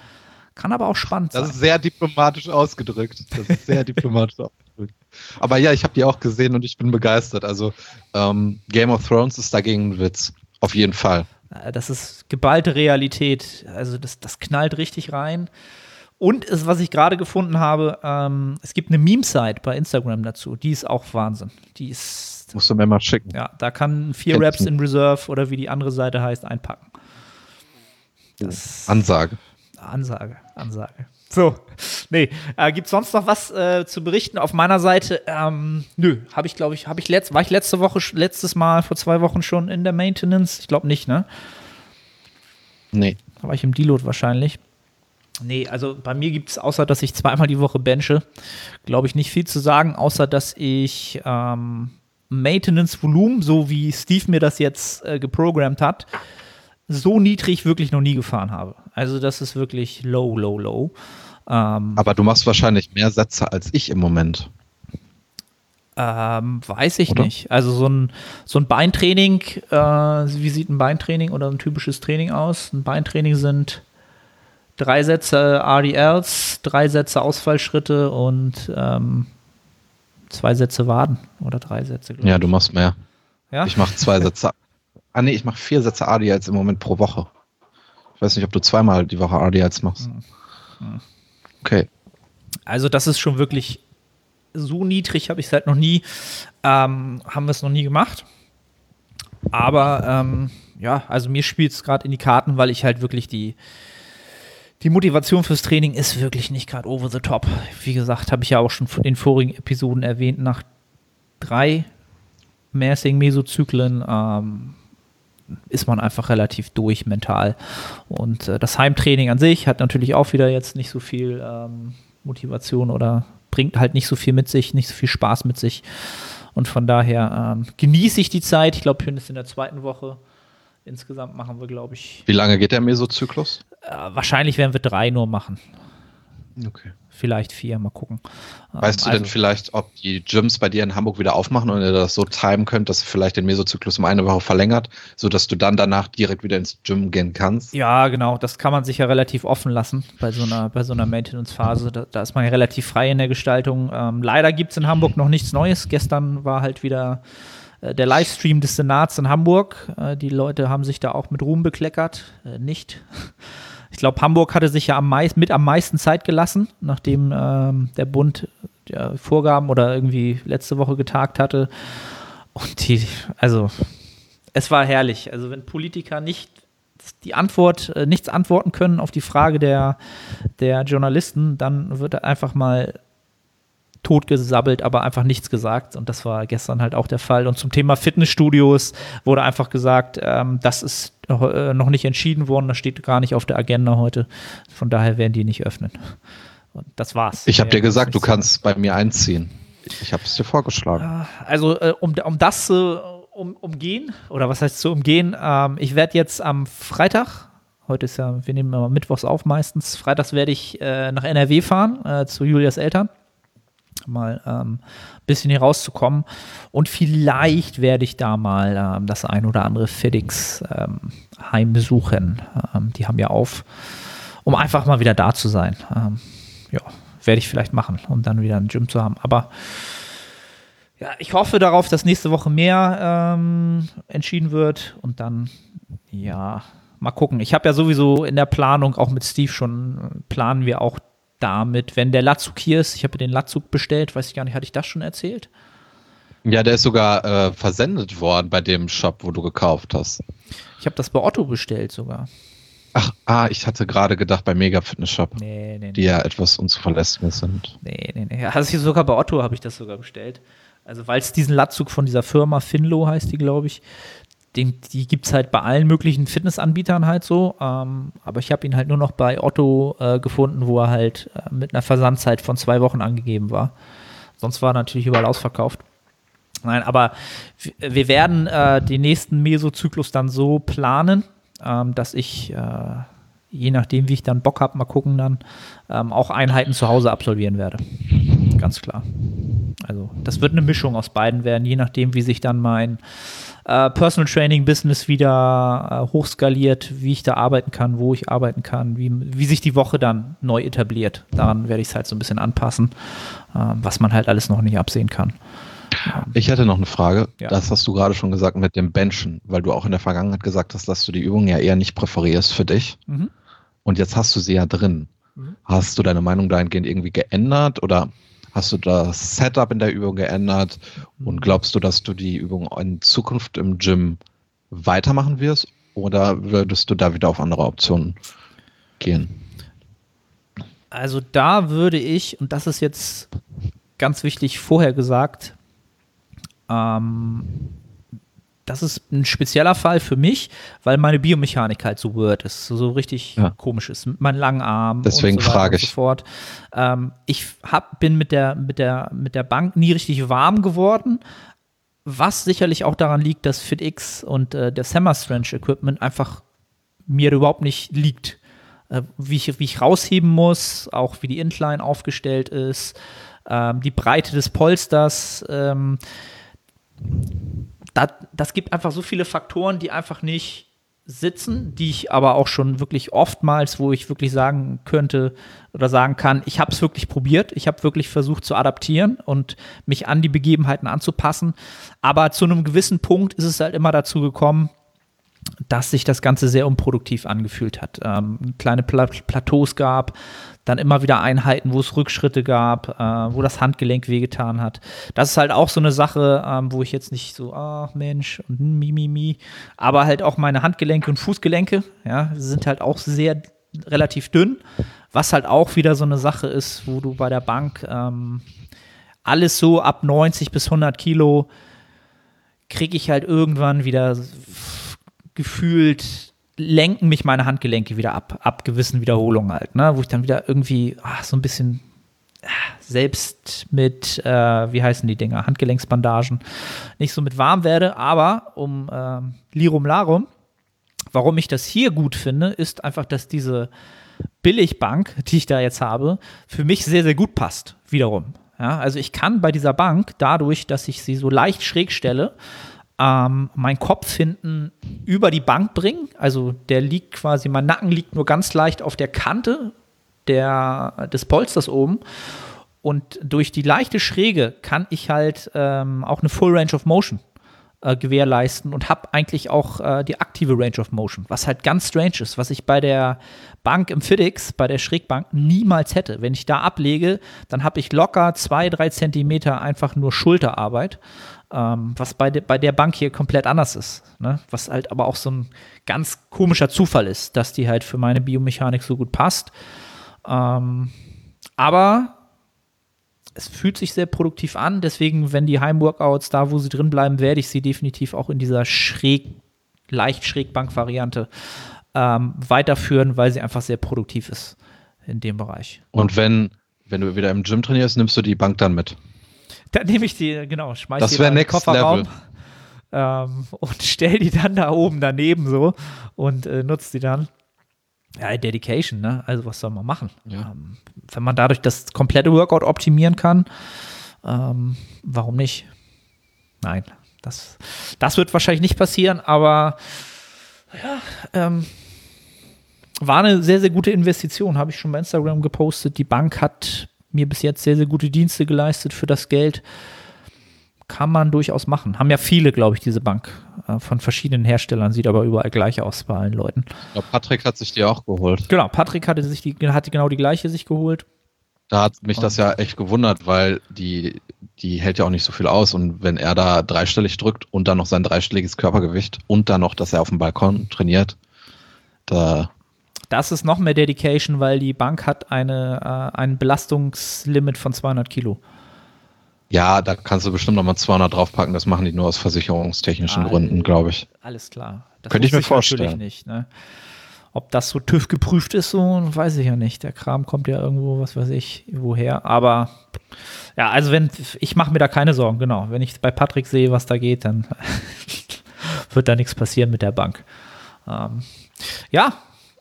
Kann aber auch spannend Das sein. ist sehr diplomatisch ausgedrückt. Das ist sehr [LAUGHS] diplomatisch ausgedrückt. Aber ja, ich habe die auch gesehen und ich bin begeistert. Also ähm, Game of Thrones ist dagegen ein Witz. Auf jeden Fall. Äh, Das ist geballte Realität. Also das, das knallt richtig rein. Und es, was ich gerade gefunden habe, ähm, es gibt eine Meme-Site bei Instagram dazu. Die ist auch Wahnsinn. Die ist, Musst du mir mal schicken. ja, da kann vier Raps in Reserve oder wie die andere Seite heißt, einpacken. Das Ansage. Ansage, Ansage. So, nee, äh, gibt sonst noch was äh, zu berichten auf meiner Seite? Ähm, nö, habe ich glaube ich, habe ich letzt, war ich letzte Woche, letztes Mal vor zwei Wochen schon in der Maintenance? Ich glaube nicht, ne? Nee. Da war ich im Deload wahrscheinlich. Nee, also bei mir gibt es, außer dass ich zweimal die Woche benche, glaube ich, nicht viel zu sagen, außer dass ich ähm, Maintenance-Volumen, so wie Steve mir das jetzt äh, geprogrammt hat, so niedrig wirklich noch nie gefahren habe. Also das ist wirklich low, low, low. Ähm, Aber du machst wahrscheinlich mehr Sätze als ich im Moment. Ähm, weiß ich Oder? nicht. Also so ein, so ein Beintraining, äh, wie sieht ein Beintraining oder ein typisches Training aus? Ein Beintraining sind drei Sätze RDLs, drei Sätze Ausfallschritte und ähm, zwei Sätze Waden oder drei Sätze. Ja, du machst mehr. ja? Ich mache zwei Sätze. Ah nee, ich mache vier Sätze ADLs im Moment pro Woche. Ich weiß nicht, ob du zweimal die Woche ADLs machst. Okay. Also das ist schon wirklich so niedrig, habe ich es halt noch nie, ähm, haben wir es noch nie gemacht. Aber ähm, ja, also mir spielt es gerade in die Karten, weil ich halt wirklich die, die Motivation fürs Training ist wirklich nicht gerade over the top. Wie gesagt, habe ich ja auch schon in den vorigen Episoden erwähnt, nach drei mäßigen Mesozyklen ähm, ist man einfach relativ durch mental. Und äh, das Heimtraining an sich hat natürlich auch wieder jetzt nicht so viel ähm, Motivation oder bringt halt nicht so viel mit sich, nicht so viel Spaß mit sich. Und von daher ähm, genieße ich die Zeit. Ich glaube, bin jetzt in der zweiten Woche. Insgesamt machen wir, glaube ich, Wie lange geht der Mesozyklus? Äh, wahrscheinlich werden wir drei nur machen. Okay. Vielleicht vier, mal gucken. Weißt Ähm, du denn vielleicht, ob die Gyms bei dir in Hamburg wieder aufmachen und ihr das so timen könnt, dass ihr vielleicht den Mesozyklus um eine Woche verlängert, sodass du dann danach direkt wieder ins Gym gehen kannst? Ja, genau. Das kann man sich ja relativ offen lassen bei so einer, bei so einer Maintenance-Phase. Da, da ist man ja relativ frei in der Gestaltung. Ähm, leider gibt es in Hamburg noch nichts Neues. Gestern war halt wieder äh, der Livestream des Senats in Hamburg. Äh, die Leute haben sich da auch mit Ruhm bekleckert. Äh, nicht. [LAUGHS] Ich glaube, Hamburg hatte sich ja am meist, mit am meisten Zeit gelassen, nachdem ähm, der Bund ja, Vorgaben oder irgendwie letzte Woche getagt hatte. Und die, also, es war herrlich. Also, wenn Politiker nicht die Antwort, äh, nichts antworten können auf die Frage der, der Journalisten, dann wird einfach mal totgesabbelt, aber einfach nichts gesagt. Und das war gestern halt auch der Fall. Und zum Thema Fitnessstudios wurde einfach gesagt, ähm, das ist äh, noch nicht entschieden worden, das steht gar nicht auf der Agenda heute. Von daher werden die nicht öffnen. Und das war's. Ich habe dir gesagt, du kannst bei mir einziehen. Ich habe es dir vorgeschlagen. also äh, um, um das zu um, umgehen, oder was heißt zu umgehen, ähm, ich werde jetzt am Freitag, heute ist ja, wir nehmen immer mittwochs auf meistens, freitags werde ich äh, nach NRW fahren, äh, zu Julias Eltern. Mal ein ähm, bisschen hier rauszukommen. Und vielleicht werde ich da mal ähm, das ein oder andere FedEx ähm, heimbesuchen. Ähm, die haben ja auf, um einfach mal wieder da zu sein. Ähm, ja, werde ich vielleicht machen, um dann wieder ein Gym zu haben. Aber ja, ich hoffe darauf, dass nächste Woche mehr ähm, entschieden wird und dann, ja, mal gucken. Ich habe ja sowieso in der Planung, auch mit Steve schon, planen wir auch damit, wenn der Latzug hier ist. Ich habe den Latzug bestellt, weiß ich gar nicht, hatte ich das schon erzählt? Ja, der ist sogar äh, versendet worden bei dem Shop, wo du gekauft hast. Ich habe das bei Otto bestellt sogar. Ach, ah, ich hatte gerade gedacht bei Mega Fitness Shop, Nee, nee, die nee. ja etwas unzuverlässiger sind. Nee, nee, nee. Also ich sogar bei Otto habe ich das sogar bestellt. Also weil es diesen Latzug von dieser Firma Finlo heißt die, glaube ich, den, die gibt es halt bei allen möglichen Fitnessanbietern halt so. Ähm, aber ich habe ihn halt nur noch bei Otto äh, gefunden, wo er halt äh, mit einer Versandzeit von zwei Wochen angegeben war. Sonst war er natürlich überall ausverkauft. Nein, aber wir werden äh, den nächsten Mesozyklus dann so planen, ähm, dass ich, äh, je nachdem, wie ich dann Bock habe, mal gucken dann, ähm, auch Einheiten zu Hause absolvieren werde. Ganz klar. Also, das wird eine Mischung aus beiden werden, je nachdem, wie sich dann mein äh, Personal Training Business wieder äh, hochskaliert, wie ich da arbeiten kann, wo ich arbeiten kann, wie, wie sich die Woche dann neu etabliert. Daran werde ich es halt so ein bisschen anpassen, äh, was man halt alles noch nicht absehen kann. Ich hätte noch eine Frage. Ja. Das hast du gerade schon gesagt mit dem Benchen, weil du auch in der Vergangenheit gesagt hast, dass du die Übung ja eher nicht präferierst für dich. Mhm. Und jetzt hast du sie ja drin. Mhm. Hast du deine Meinung dahingehend irgendwie geändert oder hast du das Setup in der Übung geändert? Mhm. Und glaubst du, dass du die Übung in Zukunft im Gym weitermachen wirst? Oder würdest du da wieder auf andere Optionen gehen? Also da würde ich, und das ist jetzt ganz wichtig vorher gesagt, ähm, das ist ein spezieller Fall für mich, weil meine Biomechanik halt so weird ist, so richtig Ja. komisch ist, mit meinen langen Armen Deswegen und so frage ich. so. Ähm, ich hab, bin mit der, mit, der, mit der Bank nie richtig warm geworden, was sicherlich auch daran liegt, dass FitX und äh, der Summer Strange Equipment einfach mir überhaupt nicht liegt. Äh, wie, ich, wie ich rausheben muss, auch wie die Incline aufgestellt ist, ähm, die Breite des Polsters. Ähm, das, das gibt einfach so viele Faktoren, die einfach nicht sitzen, die ich aber auch schon wirklich oftmals, wo ich wirklich sagen könnte oder sagen kann, ich habe es wirklich probiert, ich habe wirklich versucht zu adaptieren und mich an die Begebenheiten anzupassen, aber zu einem gewissen Punkt ist es halt immer dazu gekommen, dass sich das Ganze sehr unproduktiv angefühlt hat. Ähm, kleine Pla Plateaus gab, dann immer wieder Einheiten, wo es Rückschritte gab, äh, wo das Handgelenk wehgetan hat. Das ist halt auch so eine Sache, ähm, wo ich jetzt nicht so, ach Mensch, und hm, mi, mi, mi, aber halt auch meine Handgelenke und Fußgelenke, ja, sind halt auch sehr relativ dünn, was halt auch wieder so eine Sache ist, wo du bei der Bank ähm, alles so ab 90 bis 100 Kilo kriege ich halt irgendwann wieder gefühlt lenken mich meine Handgelenke wieder ab, ab gewissen Wiederholungen halt, ne? wo ich dann wieder irgendwie ach, so ein bisschen ah, selbst mit, äh, wie heißen die Dinger, Handgelenksbandagen, nicht so mit warm werde, aber um ähm, Lirum Larum, warum ich das hier gut finde, ist einfach, dass diese Billigbank, die ich da jetzt habe, für mich sehr, sehr gut passt, wiederum. Ja, also ich kann bei dieser Bank, dadurch, dass ich sie so leicht schräg stelle, ähm, meinen Kopf hinten über die Bank bringen. Also der liegt quasi, mein Nacken liegt nur ganz leicht auf der Kante der, des Polsters oben. Und durch die leichte Schräge kann ich halt ähm, auch eine Full Range of Motion äh, gewährleisten und habe eigentlich auch äh, die aktive Range of Motion, was halt ganz strange ist, was ich bei der Bank im FitX, bei der Schrägbank niemals hätte. Wenn ich da ablege, dann habe ich locker zwei, drei Zentimeter einfach nur Schulterarbeit, ähm, was bei, de bei der Bank hier komplett anders ist. Ne? Was halt aber auch so ein ganz komischer Zufall ist, dass die halt für meine Biomechanik so gut passt. Ähm, aber es fühlt sich sehr produktiv an. Deswegen, wenn die Heimworkouts da, wo sie drin bleiben, werde ich sie definitiv auch in dieser schräg, leicht Schrägbank-Variante ähm, weiterführen, weil sie einfach sehr produktiv ist in dem Bereich. Und wenn, wenn du wieder im Gym trainierst, nimmst du die Bank dann mit. Dann nehme ich die, genau, schmeiß Das die in den Kofferraum level. ähm, und [LAUGHS] stell die dann da oben daneben so und äh, nutzt die dann. Ja, Dedication, ne? Also was soll man machen? Ja. Ähm, wenn man dadurch das komplette Workout optimieren kann, ähm, warum nicht? Nein, das, das wird wahrscheinlich nicht passieren, aber ja, ähm, war eine sehr, sehr gute Investition, habe ich schon bei Instagram gepostet. Die Bank hat mir bis jetzt sehr, sehr gute Dienste geleistet für das Geld. Kann man durchaus machen. Haben ja viele, glaube ich, diese Bank äh, von verschiedenen Herstellern, sieht aber überall gleich aus bei allen Leuten. Glaube, Patrick hat sich die auch geholt. Genau, Patrick hatte sich die, hatte genau die gleiche sich geholt. Da hat mich das ja echt gewundert, weil die, die hält ja auch nicht so viel aus. Und wenn er da dreistellig drückt und dann noch sein dreistelliges Körpergewicht und dann noch, dass er auf dem Balkon trainiert, da Das ist noch mehr Dedication, weil die Bank hat eine, äh, ein Belastungslimit von 200 Kilo. Ja, da kannst du bestimmt nochmal 200 draufpacken. Das machen die nur aus versicherungstechnischen Ah, Gründen, glaube ich. Alles klar. Das Könnte ich mir vorstellen. Natürlich nicht, ne? Ob das so TÜV geprüft ist, so weiß ich ja nicht. Der Kram kommt ja irgendwo, was weiß ich, woher. Aber ja, also wenn ich mache mir da keine Sorgen, genau. Wenn ich bei Patrick sehe, was da geht, dann [LAUGHS] wird da nichts passieren mit der Bank. Ähm, ja,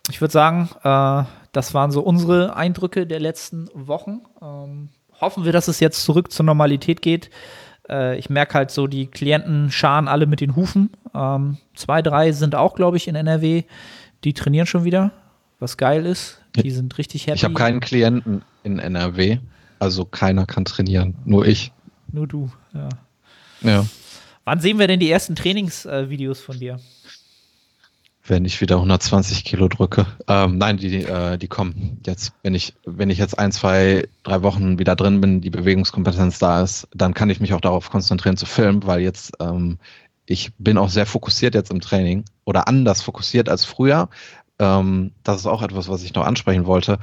ich würde sagen, äh, das waren so unsere Eindrücke der letzten Wochen. Ähm, hoffen wir, dass es jetzt zurück zur Normalität geht. Äh, ich merke halt so, die Klienten scharen alle mit den Hufen. Ähm, zwei, drei sind auch, glaube ich, in NRW. Die trainieren schon wieder, was geil ist. Die sind richtig happy. Ich habe keinen Klienten in NRW, also keiner kann trainieren, nur ich. Nur du, ja. Ja. Wann sehen wir denn die ersten Trainingsvideos von dir? Wenn ich wieder 120 Kilo drücke. Ähm, nein, die, äh, die kommen jetzt. Wenn ich, wenn ich jetzt ein, zwei, drei Wochen wieder drin bin, die Bewegungskompetenz da ist, dann kann ich mich auch darauf konzentrieren zu filmen, weil jetzt ähm, ich bin auch sehr fokussiert jetzt im Training oder anders fokussiert als früher. Ähm, das ist auch etwas, was ich noch ansprechen wollte.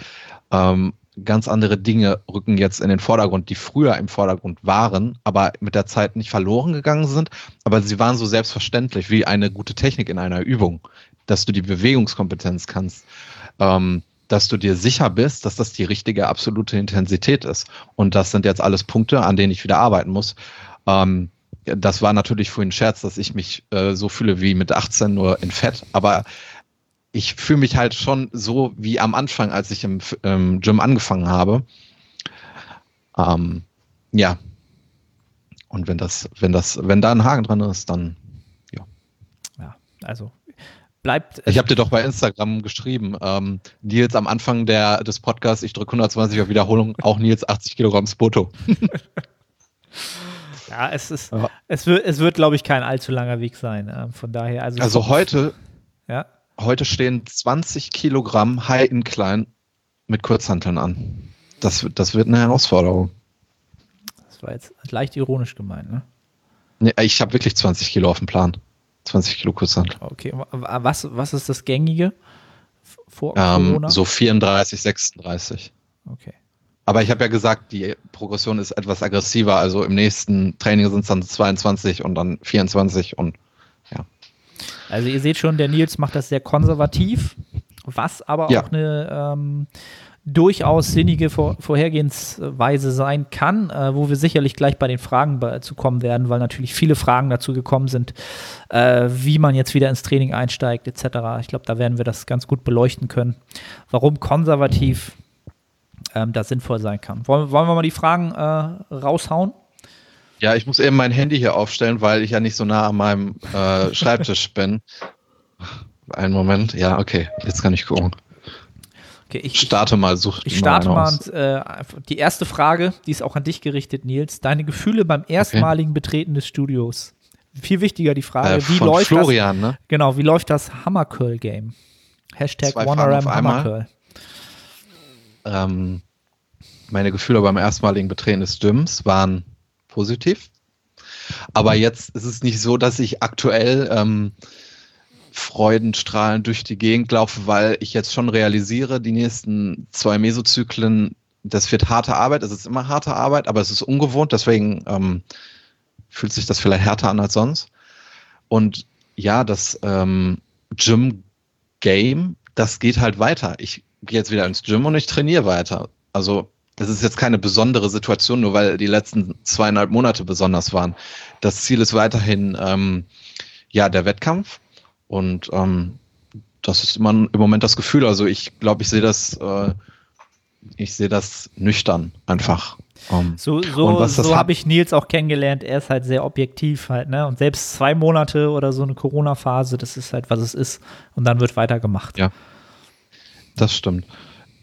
Ähm, ganz andere Dinge rücken jetzt in den Vordergrund, die früher im Vordergrund waren, aber mit der Zeit nicht verloren gegangen sind. Aber sie waren so selbstverständlich wie eine gute Technik in einer Übung dass du die Bewegungskompetenz kannst, ähm, dass du dir sicher bist, dass das die richtige absolute Intensität ist. Und das sind jetzt alles Punkte, an denen ich wieder arbeiten muss. Ähm, das war natürlich vorhin ein Scherz, dass ich mich äh, so fühle wie mit 18 nur in Fett, aber ich fühle mich halt schon so wie am Anfang, als ich im, im Gym angefangen habe. Ähm, ja. Und wenn das, wenn das, wenn da ein Haken dran ist, dann ja. Ja, also bleibt. Ich habe dir doch bei Instagram geschrieben, ähm, Nils am Anfang der, des Podcasts, ich drücke 120 auf Wiederholung, auch Nils 80 Kilogramm Spoto. [LAUGHS] ja, es ist, ja. es wird, es wird, glaube ich, kein allzu langer Weg sein. Äh, von daher, also. Also heute, ja? heute stehen 20 Kilogramm High Incline mit Kurzhanteln an. Das, das wird eine Herausforderung. Das war jetzt leicht ironisch gemeint, ne? Nee, ich habe wirklich 20 Kilo auf dem Plan. 20 Kilo Kurzhantel. Okay, was, was ist das gängige vor ähm, Corona? So 34, 36. Okay. Aber ich habe ja gesagt, die Progression ist etwas aggressiver. Also im nächsten Training sind es dann 22 und dann 24 und ja. Also ihr seht schon, der Nils macht das sehr konservativ, was aber ja. auch eine ähm, durchaus sinnige Vor Vorhergehensweise sein kann, äh, wo wir sicherlich gleich bei den Fragen zu kommen werden, weil natürlich viele Fragen dazu gekommen sind, äh, wie man jetzt wieder ins Training einsteigt, etc. Ich glaube, da werden wir das ganz gut beleuchten können, warum konservativ ähm, das sinnvoll sein kann. Wollen, wollen wir mal die Fragen äh, raushauen? Ja, ich muss eben mein Handy hier aufstellen, weil ich ja nicht so nah an meinem äh, Schreibtisch bin. Einen Moment. Ja, okay. Jetzt kann ich gucken. Okay, ich starte mal, such Ich starte mal, und, äh, die erste Frage, die ist auch an dich gerichtet, Nils. Deine Gefühle beim erstmaligen okay. Betreten des Studios. Viel wichtiger die Frage, äh, wie läuft Florian, das? Ne? Genau, wie läuft das Hammercurl Game? Hashtag OneRam Hammercurl. Ähm, meine Gefühle beim erstmaligen Betreten des Gyms waren positiv. Aber jetzt ist es nicht so, dass ich aktuell ähm, freudenstrahlend durch die Gegend laufe, weil ich jetzt schon realisiere, die nächsten zwei Mesozyklen, das wird harte Arbeit, es ist immer harte Arbeit, aber es ist ungewohnt, deswegen ähm, fühlt sich das vielleicht härter an als sonst. Und ja, das ähm, Gym-Game, das geht halt weiter. Ich gehe jetzt wieder ins Gym und ich trainiere weiter. Also das ist jetzt keine besondere Situation, nur weil die letzten zweieinhalb Monate besonders waren. Das Ziel ist weiterhin ähm, ja der Wettkampf und ähm, das ist immer im Moment das Gefühl. Also ich glaube, ich sehe das, äh, ich sehe das nüchtern einfach. Um, so so, so habe ich Nils auch kennengelernt. Er ist halt sehr objektiv halt, ne? Und selbst zwei Monate oder so eine Corona-Phase, das ist halt, was es ist. Und dann wird weitergemacht. Ja. Das stimmt.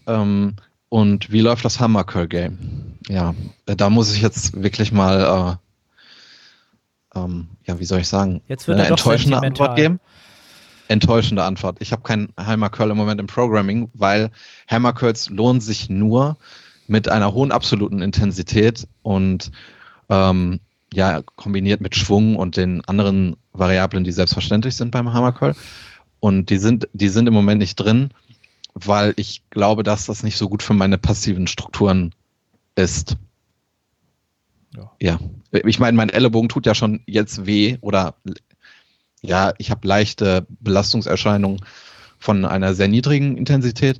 Ähm, und wie läuft das Hammer Curl Game? Ja, da muss ich jetzt wirklich mal, äh, ähm, ja, wie soll ich sagen, jetzt wird eine enttäuschende Antwort geben enttäuschende Antwort. Ich habe keinen Hammer Curl im Moment im Programming, weil Hammer Curls lohnen sich nur mit einer hohen absoluten Intensität und ähm, ja, kombiniert mit Schwung und den anderen Variablen, die selbstverständlich sind beim Hammer Curl. Und die sind, die sind im Moment nicht drin, weil ich glaube, dass das nicht so gut für meine passiven Strukturen ist. Ja. ja. Ich meine, mein Ellenbogen tut ja schon jetzt weh oder ja, ich habe leichte Belastungserscheinungen von einer sehr niedrigen Intensität.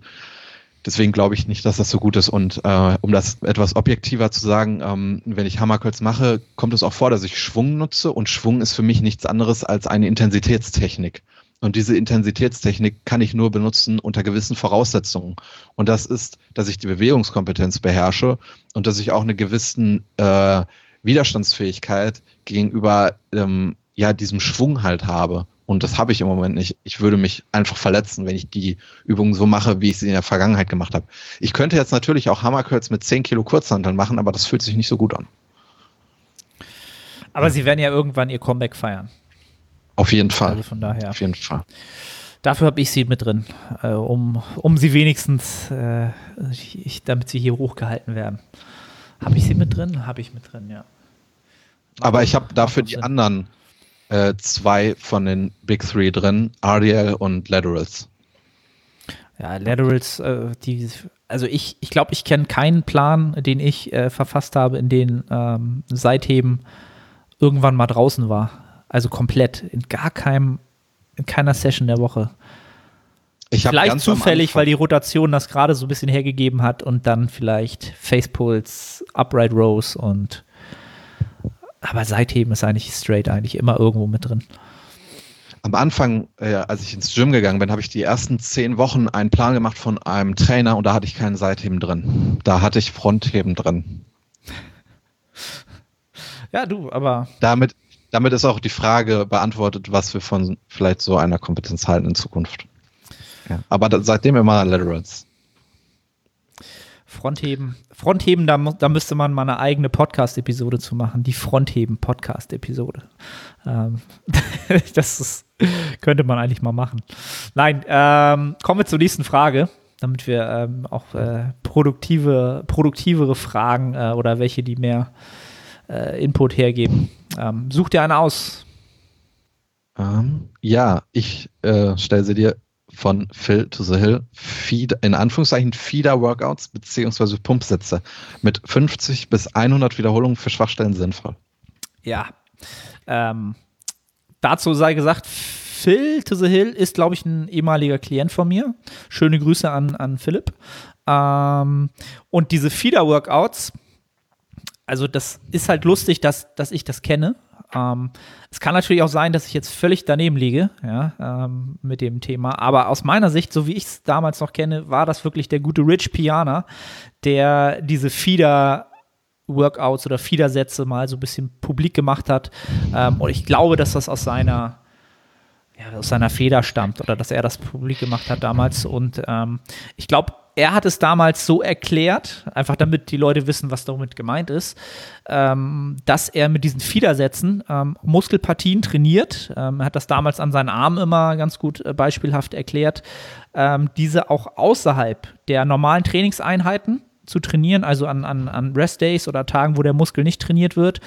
Deswegen glaube ich nicht, dass das so gut ist. Und äh, um das etwas objektiver zu sagen, ähm, wenn ich Hammerkölz mache, kommt es auch vor, dass ich Schwung nutze. Und Schwung ist für mich nichts anderes als eine Intensitätstechnik. Und diese Intensitätstechnik kann ich nur benutzen unter gewissen Voraussetzungen. Und das ist, dass ich die Bewegungskompetenz beherrsche und dass ich auch eine gewissen äh, Widerstandsfähigkeit gegenüber ähm, ja diesem Schwung halt habe. Und das habe ich im Moment nicht. Ich würde mich einfach verletzen, wenn ich die Übungen so mache, wie ich sie in der Vergangenheit gemacht habe. Ich könnte jetzt natürlich auch Hammerkürz mit 10 Kilo Kurzhanteln machen, aber das fühlt sich nicht so gut an. Aber sie werden ja irgendwann ihr Comeback feiern. Auf jeden Fall. Also von daher. Auf jeden Fall. Dafür habe ich sie mit drin, äh, um, um sie wenigstens, äh, ich, damit sie hier hochgehalten werden. Habe ich sie mit drin? Habe ich mit drin, ja. Aber ich habe dafür die anderen äh, zwei von den Big Three drin, RDL und Laterals. Ja, Laterals, äh, die, also ich, ich glaube, ich kenne keinen Plan, den ich äh, verfasst habe, in den ähm, Seitheben irgendwann mal draußen war. Also komplett, in gar keinem, in keiner Session der Woche. Vielleicht zufällig, weil die Rotation das gerade so ein bisschen hergegeben hat und dann vielleicht Facepulse, Upright Rows und aber Seitheben ist eigentlich straight eigentlich immer irgendwo mit drin. Am Anfang, äh, als ich ins Gym gegangen bin, habe ich die ersten zehn Wochen einen Plan gemacht von einem Trainer und da hatte ich keinen Seitheben drin. Da hatte ich Frontheben drin. Ja, du, aber Damit, damit ist auch die Frage beantwortet, was wir von vielleicht so einer Kompetenz halten in Zukunft. Ja. Aber da, seitdem immer Laterals. Frontheben, Frontheben, da, da müsste man mal eine eigene Podcast-Episode zu machen, die Frontheben-Podcast-Episode. Ähm, [LAUGHS] das ist, könnte man eigentlich mal machen. Nein, ähm, kommen wir zur nächsten Frage, damit wir ähm, auch äh, produktive, produktivere Fragen äh, oder welche, die mehr äh, Input hergeben. Ähm, such dir eine aus. Ähm, ja, ich äh, stelle sie dir von Phil to the Hill. Feed, in Anführungszeichen Feeder-Workouts beziehungsweise Pumpsätze mit 50 bis 100 Wiederholungen für Schwachstellen sinnvoll. Ja. Ähm, dazu sei gesagt, Phil to the Hill ist, glaube ich, ein ehemaliger Klient von mir. Schöne Grüße an, an Philipp. Ähm, und diese Feeder-Workouts, also das ist halt lustig, dass, dass ich das kenne. Ähm, es kann natürlich auch sein, dass ich jetzt völlig daneben liege, ja, ähm, mit dem Thema. Aber aus meiner Sicht, so wie ich es damals noch kenne, war das wirklich der gute Rich Piana, der diese Feeder Workouts oder Fiedersätze mal so ein bisschen publik gemacht hat. Ähm, und ich glaube, dass das aus seiner, ja, aus seiner Feder stammt oder dass er das publik gemacht hat damals. Und ähm, ich glaube, er hat es damals so erklärt, einfach damit die Leute wissen, was damit gemeint ist, ähm, dass er mit diesen Fiedersätzen ähm, Muskelpartien trainiert. Ähm, er hat das damals an seinen Armen immer ganz gut äh, beispielhaft erklärt, ähm, diese auch außerhalb der normalen Trainingseinheiten zu trainieren, also an, an, an Rest-Days oder Tagen, wo der Muskel nicht trainiert wird,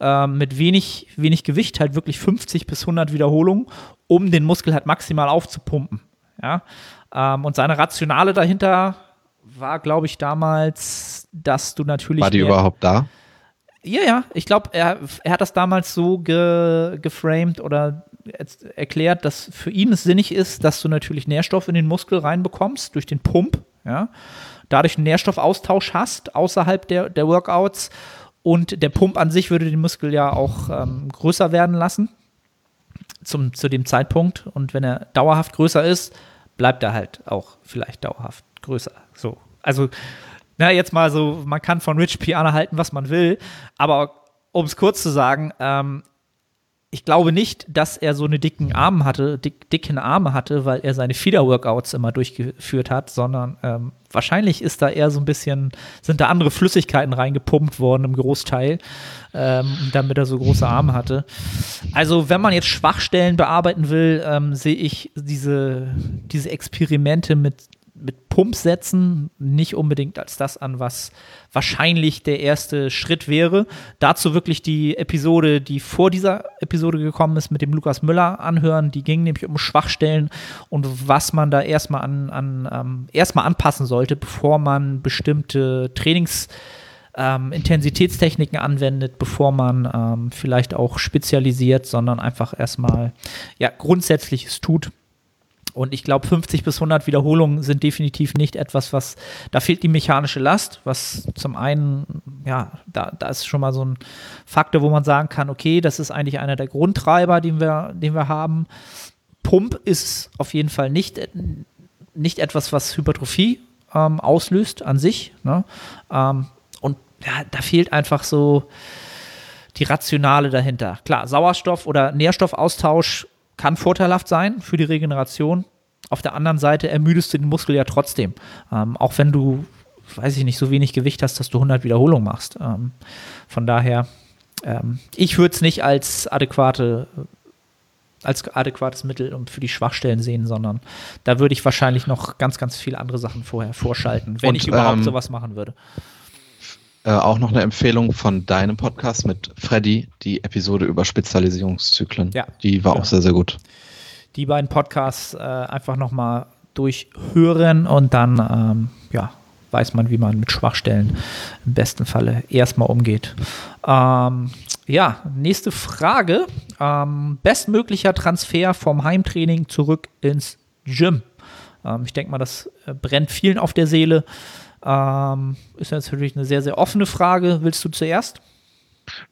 ähm, mit wenig, wenig Gewicht, halt wirklich 50 bis 100 Wiederholungen, um den Muskel halt maximal aufzupumpen. Ja? Ähm, und seine Rationale dahinter war, glaube ich, damals, dass du natürlich. War die überhaupt da? ja, ja, ich glaube, er, er hat das damals so ge, geframed oder erklärt, dass für ihn es sinnig ist, dass du natürlich Nährstoff in den Muskel reinbekommst durch den Pump, ja, dadurch einen Nährstoffaustausch hast außerhalb der, der Workouts und der Pump an sich würde den Muskel ja auch ähm, größer werden lassen zum, zu dem Zeitpunkt und wenn er dauerhaft größer ist, bleibt er halt auch vielleicht dauerhaft größer. So, also na, jetzt mal so, man kann von Rich Piana halten, was man will, aber um es kurz zu sagen, ähm, ich glaube nicht, dass er so eine dicken Arme hatte, dick, dicken Arme hatte, weil er seine Feeder-Workouts immer durchgeführt hat, sondern ähm, wahrscheinlich ist da eher so ein bisschen, sind da andere Flüssigkeiten reingepumpt worden im Großteil, ähm, damit er so große Arme hatte. Also, wenn man jetzt Schwachstellen bearbeiten will, ähm, sehe ich diese, diese Experimente mit mit Pumpsätzen nicht unbedingt als das an, was wahrscheinlich der erste Schritt wäre. Dazu wirklich die Episode, die vor dieser Episode gekommen ist, mit dem Lukas Müller anhören. Die ging nämlich um Schwachstellen und was man da erstmal an, an ähm, erstmal anpassen sollte, bevor man bestimmte Trainings ähm, Intensitätstechniken anwendet, bevor man ähm, vielleicht auch spezialisiert, sondern einfach erstmal ja, Grundsätzliches tut. Und ich glaube, 50 bis 100 Wiederholungen sind definitiv nicht etwas, was, da fehlt die mechanische Last, was zum einen, ja, da, da ist schon mal so ein Faktor, wo man sagen kann, okay, das ist eigentlich einer der Grundtreiber, den wir, den wir haben. Pump ist auf jeden Fall nicht, nicht etwas, was Hypertrophie ähm, auslöst an sich. Ne? Ähm, und ja, da fehlt einfach so, die Rationale dahinter. Klar, Sauerstoff- oder Nährstoffaustausch kann vorteilhaft sein für die Regeneration. Auf der anderen Seite ermüdest du den Muskel ja trotzdem. Ähm, auch wenn du, weiß ich nicht, so wenig Gewicht hast, dass du 100 Wiederholungen machst. Ähm, von daher, ähm, ich würde es nicht als adäquate als adäquates Mittel für die Schwachstellen sehen, sondern da würde ich wahrscheinlich noch ganz, ganz viele andere Sachen vorher vorschalten, wenn Und, ich überhaupt ähm, sowas machen würde. Äh, auch noch eine Empfehlung von deinem Podcast mit Freddy, die Episode über Spezialisierungszyklen. Ja, Die war genau. auch sehr, sehr gut. Die beiden Podcasts äh, einfach nochmal durchhören und dann ähm, ja, weiß man, wie man mit Schwachstellen im besten Falle erstmal umgeht. Ähm, ja, nächste Frage. Ähm, bestmöglicher Transfer vom Heimtraining zurück ins Gym. Ähm, ich denke mal, das äh, brennt vielen auf der Seele. Ähm, ist natürlich eine sehr, sehr offene Frage. Willst du zuerst?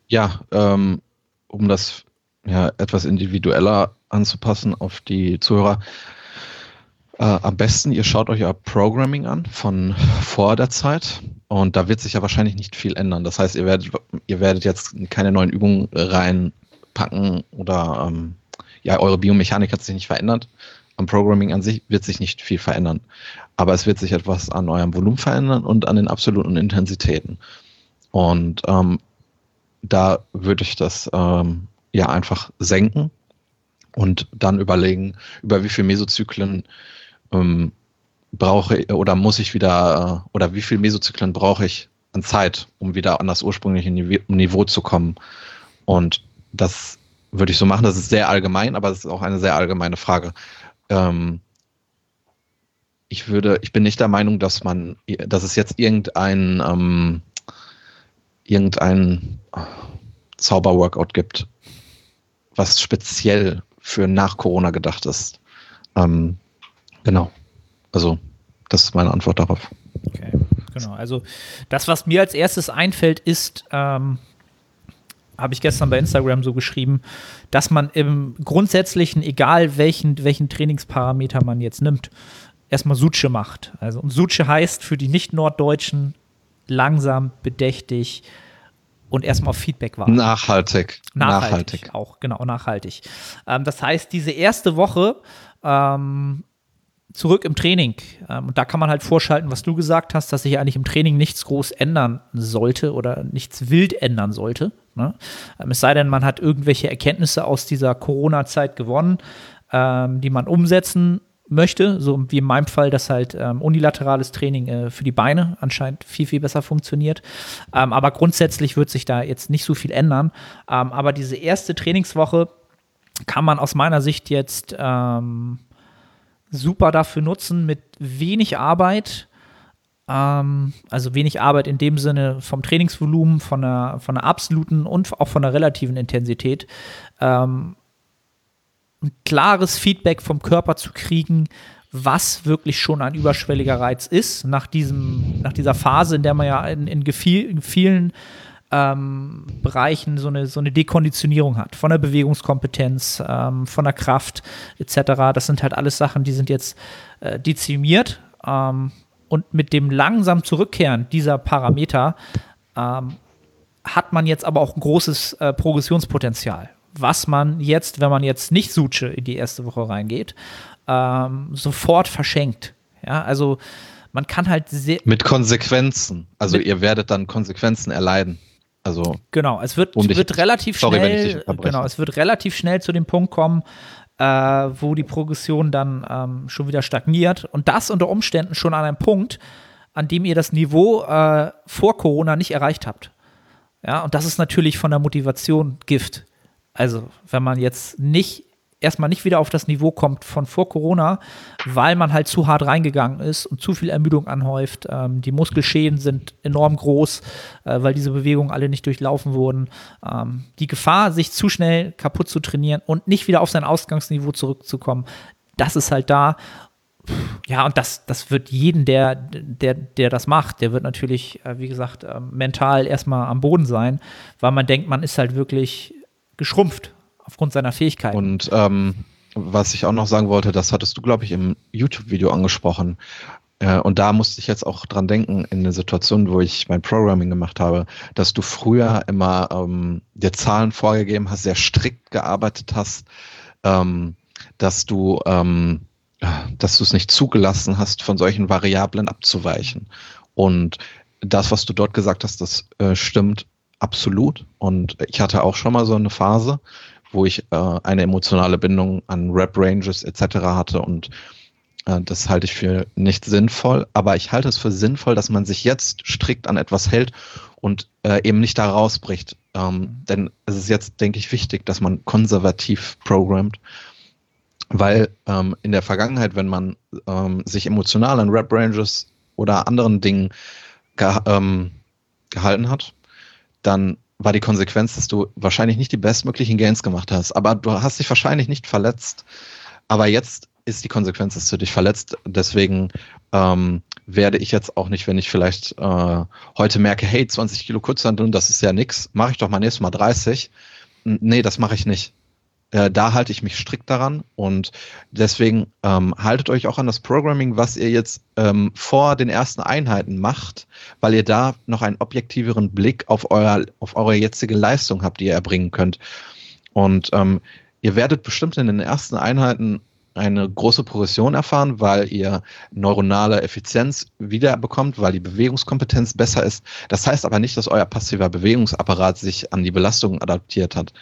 Ja, ähm, um das ja, etwas individueller anzupassen auf die Zuhörer. Äh, am besten, ihr schaut euch ja Programming an von vor der Zeit und da wird sich ja wahrscheinlich nicht viel ändern. Das heißt, ihr werdet, ihr werdet jetzt keine neuen Übungen reinpacken oder ähm, ja, eure Biomechanik hat sich nicht verändert. Am Programming an sich wird sich nicht viel verändern. Aber es wird sich etwas an eurem Volumen verändern und an den absoluten Intensitäten. Und ähm, da würde ich das ähm, ja einfach senken und dann überlegen, über wie viele Mesozyklen ähm, brauche oder muss ich wieder oder wie viele Mesozyklen brauche ich an Zeit, um wieder an das ursprüngliche Nive Niveau zu kommen. Und das würde ich so machen. Das ist sehr allgemein, aber es ist auch eine sehr allgemeine Frage. Ähm, ich würde, ich bin nicht der Meinung, dass man, dass es jetzt irgendein ähm, irgendein Zauberworkout gibt, was speziell für nach Corona gedacht ist. Ähm, genau. Also, das ist meine Antwort darauf. Okay, genau. Also das, was mir als erstes einfällt, ist, ähm, habe ich gestern bei Instagram so geschrieben, dass man im Grundsätzlichen, egal welchen, welchen Trainingsparameter man jetzt nimmt, erstmal Suche macht. Also und Suche heißt für die Nicht-Norddeutschen langsam, bedächtig und erstmal auf Feedback warten. Nachhaltig. Nachhaltig, auch, genau, nachhaltig. Ähm, das heißt, diese erste Woche ähm, zurück im Training, ähm, und da kann man halt vorschalten, was du gesagt hast, dass sich eigentlich im Training nichts groß ändern sollte oder nichts wild ändern sollte. Ne? Ähm, es sei denn, man hat irgendwelche Erkenntnisse aus dieser Corona-Zeit gewonnen, ähm, die man umsetzen möchte, so wie in meinem Fall, dass halt ähm, unilaterales Training äh, für die Beine anscheinend viel, viel besser funktioniert. Ähm, aber grundsätzlich wird sich da jetzt nicht so viel ändern. Ähm, aber diese erste Trainingswoche kann man aus meiner Sicht jetzt ähm, super dafür nutzen, mit wenig Arbeit, ähm, also wenig Arbeit in dem Sinne vom Trainingsvolumen, von der, von der absoluten und auch von der relativen Intensität, ähm, ein klares Feedback vom Körper zu kriegen, was wirklich schon ein überschwelliger Reiz ist, nach, diesem, nach dieser Phase, in der man ja in, in, vielen ähm, Bereichen so eine, so eine Dekonditionierung hat, von der Bewegungskompetenz, ähm, von der Kraft etc. Das sind halt alles Sachen, die sind jetzt äh, dezimiert. Ähm, und mit dem langsam Zurückkehren dieser Parameter ähm, hat man jetzt aber auch ein großes äh, Progressionspotenzial was man jetzt, wenn man jetzt nicht Suche in die erste Woche reingeht, ähm, sofort verschenkt. Ja, also man kann halt sehr. Mit Konsequenzen. Also Mit- ihr werdet dann Konsequenzen erleiden. Also Genau, es wird, Um dich- wird relativ sorry, schnell, genau, es wird relativ schnell zu dem Punkt kommen, äh, wo die Progression dann ähm, schon wieder stagniert und das unter Umständen schon an einem Punkt, an dem ihr das Niveau äh, vor Corona nicht erreicht habt. Ja, und das ist natürlich von der Motivation Gift. Also, wenn man jetzt nicht erstmal nicht wieder auf das Niveau kommt von vor Corona, weil man halt zu hart reingegangen ist und zu viel Ermüdung anhäuft. Ähm, die Muskelschäden sind enorm groß, äh, weil diese Bewegungen alle nicht durchlaufen wurden. Ähm, die Gefahr, sich zu schnell kaputt zu trainieren und nicht wieder auf sein Ausgangsniveau zurückzukommen, das ist halt da. Ja, und das, das wird jeden, der, der, der das macht, der wird natürlich, äh, wie gesagt, ähm, mental erstmal am Boden sein, weil man denkt, man ist halt wirklich geschrumpft aufgrund seiner Fähigkeiten. Und ähm, was ich auch noch sagen wollte, das hattest du, glaube ich, im YouTube-Video angesprochen. äh, und da musste ich jetzt auch dran denken, in der Situation, wo ich mein Programming gemacht habe, dass du früher immer ähm, dir Zahlen vorgegeben hast, sehr strikt gearbeitet hast, ähm, dass du ähm, dass du es nicht zugelassen hast, von solchen Variablen abzuweichen. Und das, was du dort gesagt hast, das äh, stimmt absolut. Und ich hatte auch schon mal so eine Phase, wo ich äh, eine emotionale Bindung an Rap-Ranges etc. hatte und äh, das halte ich für nicht sinnvoll, aber ich halte es für sinnvoll, dass man sich jetzt strikt an etwas hält und äh, eben nicht da rausbricht. Ähm, denn es ist jetzt, denke ich, wichtig, dass man konservativ programmt, weil ähm, in der Vergangenheit, wenn man ähm, sich emotional an Rap-Ranges oder anderen Dingen ge ähm, gehalten hat, dann war die Konsequenz, dass du wahrscheinlich nicht die bestmöglichen Gains gemacht hast, aber du hast dich wahrscheinlich nicht verletzt. Aber jetzt ist die Konsequenz, dass du dich verletzt. Deswegen ähm, werde ich jetzt auch nicht, wenn ich vielleicht äh, heute merke, hey, 20 Kilo Kurzhanteln, das ist ja nix, mache ich doch mal nächstes Mal 30. Nee, das mache ich nicht. Äh, da halte ich mich strikt daran und deswegen ähm, haltet euch auch an das Programming, was ihr jetzt ähm, vor den ersten Einheiten macht, weil ihr da noch einen objektiveren Blick auf, euer, auf eure jetzige Leistung habt, die ihr erbringen könnt. Und ähm, ihr werdet bestimmt in den ersten Einheiten eine große Progression erfahren, weil ihr neuronale Effizienz wiederbekommt, weil die Bewegungskompetenz besser ist. Das heißt aber nicht, dass euer passiver Bewegungsapparat sich an die Belastung adaptiert hat.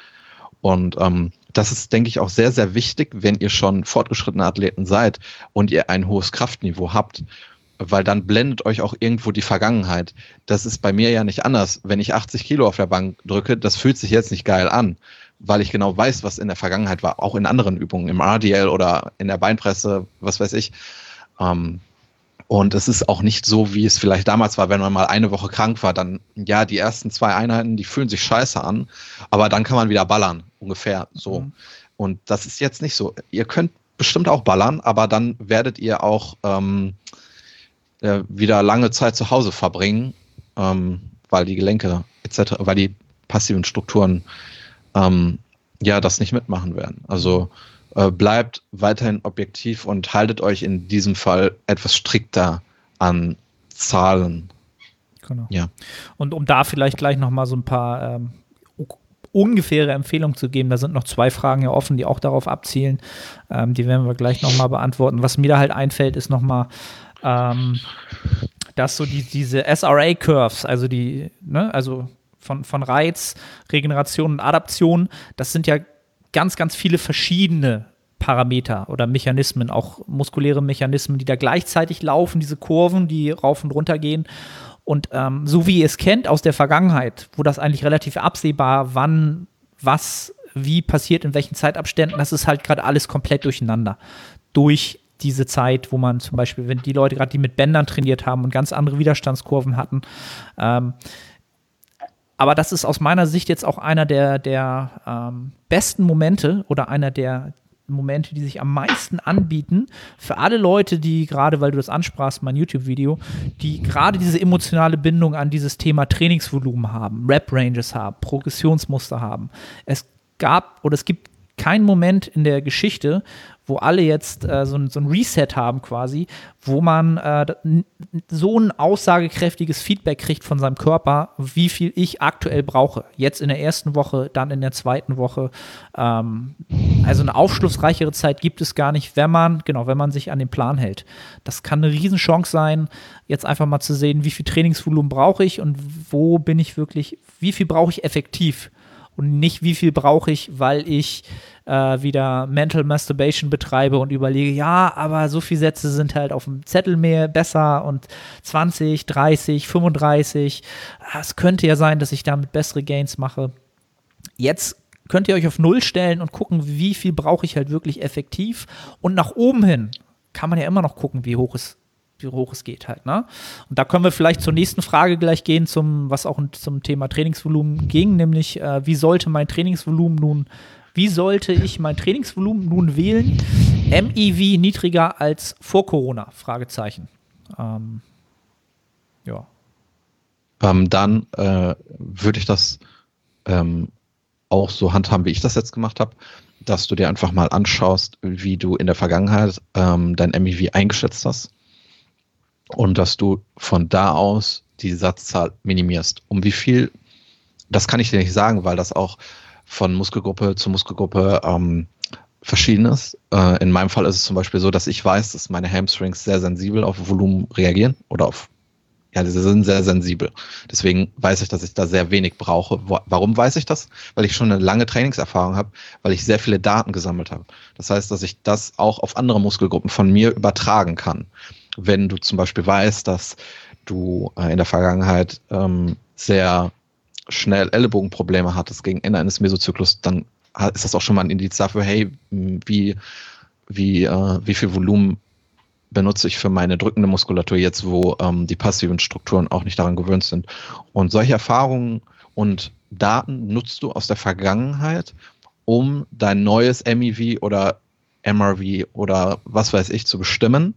Und ähm, das ist, denke ich, auch sehr, sehr wichtig, wenn ihr schon fortgeschrittene Athleten seid und ihr ein hohes Kraftniveau habt, weil dann blendet euch auch irgendwo die Vergangenheit. Das ist bei mir ja nicht anders. Wenn ich 80 Kilo auf der Bank drücke, das fühlt sich jetzt nicht geil an weil ich genau weiß, was in der Vergangenheit war, auch in anderen Übungen, im RDL oder in der Beinpresse, was weiß ich. Ähm, und es ist auch nicht so, wie es vielleicht damals war, wenn man mal eine Woche krank war, dann, ja, die ersten zwei Einheiten, die fühlen sich scheiße an, aber dann kann man wieder ballern, ungefähr so. Mhm. Und das ist jetzt nicht so. Ihr könnt bestimmt auch ballern, aber dann werdet ihr auch ähm, äh, wieder lange Zeit zu Hause verbringen, ähm, weil die Gelenke etc., weil die passiven Strukturen ähm, ja das nicht mitmachen werden. Also äh, bleibt weiterhin objektiv und haltet euch in diesem Fall etwas strikter an Zahlen. Genau. Ja. Und um da vielleicht gleich noch mal so ein paar ähm, ungefähre Empfehlungen zu geben, da sind noch zwei Fragen ja offen, die auch darauf abzielen. Ähm, die werden wir gleich noch mal beantworten. Was mir da halt einfällt, ist noch mal ähm, dass so die, diese SRA-Curves, also die, ne, also von, von Reiz, Regeneration und Adaption, das sind ja ganz, ganz viele verschiedene Parameter oder Mechanismen, auch muskuläre Mechanismen, die da gleichzeitig laufen, diese Kurven, die rauf und runter gehen. Und ähm, so wie ihr es kennt aus der Vergangenheit, wo das eigentlich relativ absehbar, wann, was, wie passiert, in welchen Zeitabständen, das ist halt gerade alles komplett durcheinander. Durch diese Zeit, wo man zum Beispiel, wenn die Leute gerade, die mit Bändern trainiert haben und ganz andere Widerstandskurven hatten, ähm, aber das ist aus meiner Sicht jetzt auch einer der, der ähm, besten Momente oder einer der Momente, die sich am meisten anbieten für alle Leute, die gerade, weil du das ansprachst, mein YouTube-Video, die gerade diese emotionale Bindung an dieses Thema Trainingsvolumen haben, Rap-Ranges haben, Progressionsmuster haben. Es gab oder es gibt keinen Moment in der Geschichte, wo alle jetzt äh, so, so, ein Reset haben quasi, wo man äh, so ein aussagekräftiges Feedback kriegt von seinem Körper, wie viel ich aktuell brauche. Jetzt in der ersten Woche, dann in der zweiten Woche. Ähm, also eine aufschlussreichere Zeit gibt es gar nicht, wenn man, genau, wenn man sich an den Plan hält. Das kann eine Riesenchance sein, jetzt einfach mal zu sehen, wie viel Trainingsvolumen brauche ich und wo bin ich wirklich, wie viel brauche ich effektiv und nicht, wie viel brauche ich, weil ich äh, wieder Mental Masturbation betreibe und überlege, ja, aber so viele Sätze sind halt auf dem Zettel mehr besser und 20, 30, 35. Es könnte ja sein, dass ich damit bessere Gains mache. Jetzt könnt ihr euch auf Null stellen und gucken, wie viel brauche ich halt wirklich effektiv. Und nach oben hin kann man ja immer noch gucken, wie hoch es wie hoch es geht halt. Ne? Und da können wir vielleicht zur nächsten Frage gleich gehen, zum, was auch zum Thema Trainingsvolumen ging, nämlich äh, wie sollte mein Trainingsvolumen nun, wie sollte ich mein Trainingsvolumen nun wählen? MEV niedriger als vor Corona? Fragezeichen. Ähm, ja. Ähm, dann äh, würde ich das ähm, auch so handhaben, wie ich das jetzt gemacht habe, dass du dir einfach mal anschaust, wie du in der Vergangenheit ähm, dein MEV eingeschätzt hast und dass du von da aus die Satzzahl minimierst. Um wie viel, das kann ich dir nicht sagen, weil das auch von Muskelgruppe zu Muskelgruppe ähm, verschieden ist. Äh, in meinem Fall ist es zum Beispiel so, dass ich weiß, dass meine Hamstrings sehr sensibel auf Volumen reagieren oder auf ja, sie sind sehr sensibel. Deswegen weiß ich, dass ich da sehr wenig brauche. Warum weiß ich das? Weil ich schon eine lange Trainingserfahrung habe, weil ich sehr viele Daten gesammelt habe. Das heißt, dass ich das auch auf andere Muskelgruppen von mir übertragen kann. Wenn du zum Beispiel weißt, dass du äh, in der Vergangenheit ähm, sehr schnell Ellenbogenprobleme hattest gegen Ende eines Mesozyklus, dann ist das auch schon mal ein Indiz dafür, hey, wie, wie, äh, wie viel Volumen benutze ich für meine drückende Muskulatur jetzt, wo ähm, die passiven Strukturen auch nicht daran gewöhnt sind. Und solche Erfahrungen und Daten nutzt du aus der Vergangenheit, um dein neues MEV oder MRV oder was weiß ich zu bestimmen.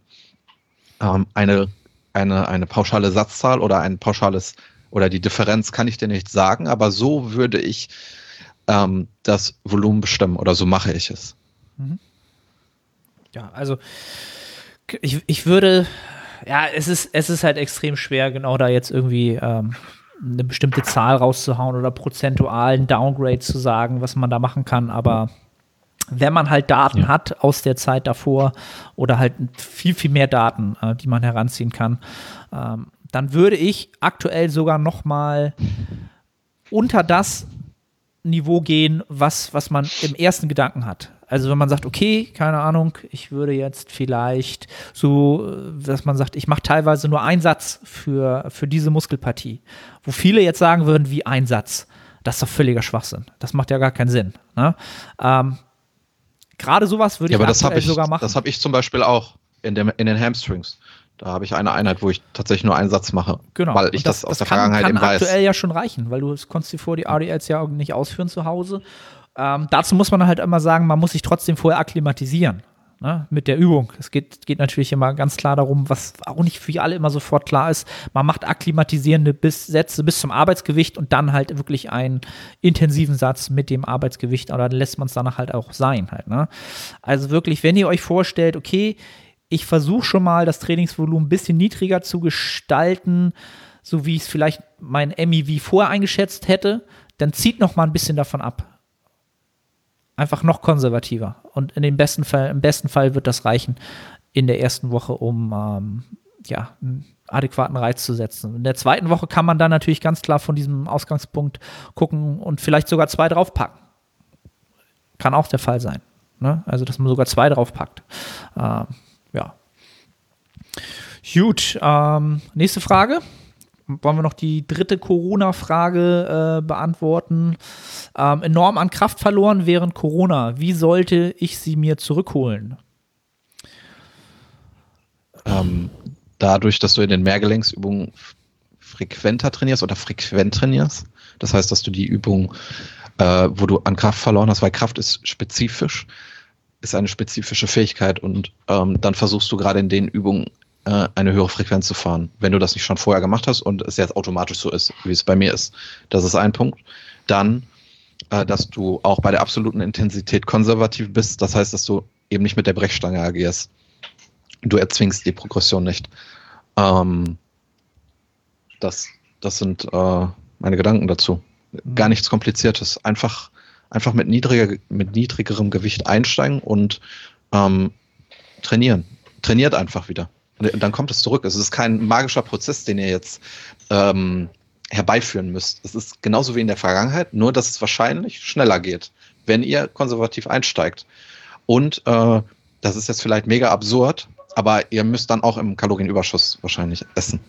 Ähm, eine, eine, eine pauschale Satzzahl oder ein pauschales oder die Differenz kann ich dir nicht sagen, aber so würde ich ähm, das Volumen bestimmen oder so mache ich es. Mhm. Ja, also ich, ich würde, ja, es ist, es ist halt extrem schwer, genau da jetzt irgendwie ähm, eine bestimmte Zahl rauszuhauen oder prozentualen Downgrade zu sagen, was man da machen kann, aber wenn man halt Daten ja. hat aus der Zeit davor oder halt viel, viel mehr Daten, äh, die man heranziehen kann, ähm, dann würde ich aktuell sogar noch mal unter das Niveau gehen, was, was man im ersten Gedanken hat. Also wenn man sagt, okay, keine Ahnung, ich würde jetzt vielleicht so, dass man sagt, ich mache teilweise nur einen Satz für, für diese Muskelpartie, wo viele jetzt sagen würden, wie ein Satz. Das ist doch völliger Schwachsinn. Das macht ja gar keinen Sinn. Ne? Ähm, Gerade sowas würde ja, ich, aber ich sogar machen. Das habe ich zum Beispiel auch in, dem, in den Hamstrings. Da habe ich eine Einheit, wo ich tatsächlich nur einen Satz mache. Genau. Weil ich das, das, aus das der kann, Vergangenheit kann eben weiß. aktuell ja schon reichen, weil du konntest dir vor die RDLs ja nicht ausführen zu Hause. Ähm, dazu muss man halt immer sagen, man muss sich trotzdem vorher akklimatisieren. Ne, mit der Übung. Es geht, geht natürlich immer ganz klar darum, was auch nicht für alle immer sofort klar ist. Man macht akklimatisierende bis, Sätze bis zum Arbeitsgewicht und dann halt wirklich einen intensiven Satz mit dem Arbeitsgewicht oder dann lässt man es danach halt auch sein. Halt, ne? Also wirklich, wenn ihr euch vorstellt, okay, ich versuche schon mal das Trainingsvolumen ein bisschen niedriger zu gestalten, so wie ich es vielleicht mein MEV vorher eingeschätzt hätte, dann zieht noch mal ein bisschen davon ab einfach noch konservativer. Und in den besten Fall, im besten Fall wird das reichen in der ersten Woche, um ähm, ja, einen adäquaten Reiz zu setzen. In der zweiten Woche kann man dann natürlich ganz klar von diesem Ausgangspunkt gucken und vielleicht sogar zwei draufpacken. Kann auch der Fall sein. Ne? Also, dass man sogar zwei draufpackt. Ähm, ja. Gut. Ähm, nächste Frage wollen wir noch die dritte Corona-Frage äh, beantworten. Ähm, enorm an Kraft verloren während Corona. Wie sollte ich sie mir zurückholen? Ähm, dadurch, dass du in den Mehrgelenksübungen frequenter trainierst oder frequent trainierst. Das heißt, dass du die Übung, äh, wo du an Kraft verloren hast, weil Kraft ist spezifisch, ist eine spezifische Fähigkeit und ähm, dann versuchst du gerade in den Übungen äh, eine höhere Frequenz zu fahren, wenn du das nicht schon vorher gemacht hast und es jetzt automatisch so ist, wie es bei mir ist. Das ist ein Punkt. Dann, äh, dass du auch bei der absoluten Intensität konservativ bist. Das heißt, dass du eben nicht mit der Brechstange agierst. Du erzwingst die Progression nicht. Ähm, das, das sind äh, meine Gedanken dazu. Gar nichts Kompliziertes. Einfach, einfach mit, niedriger, mit niedrigerem Gewicht einsteigen und ähm, trainieren. Trainiert einfach wieder. Und dann kommt es zurück. Es ist kein magischer Prozess, den ihr jetzt ähm, herbeiführen müsst. Es ist genauso wie in der Vergangenheit, nur dass es wahrscheinlich schneller geht, wenn ihr konservativ einsteigt. Und äh, das ist jetzt vielleicht mega absurd, aber ihr müsst dann auch im Kalorienüberschuss wahrscheinlich essen.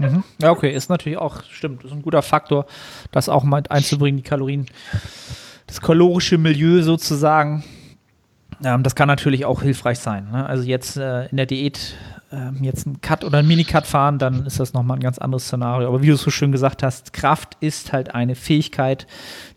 Mhm. Ja, okay, ist natürlich auch, stimmt, ist ein guter Faktor, das auch mal einzubringen, die Kalorien, das kalorische Milieu sozusagen. Ähm, das kann natürlich auch hilfreich sein. Ne? Also jetzt äh, in der Diät ähm, jetzt einen Cut oder einen Mini-Cut fahren, dann ist das nochmal ein ganz anderes Szenario. Aber wie du es so schön gesagt hast, Kraft ist halt eine Fähigkeit,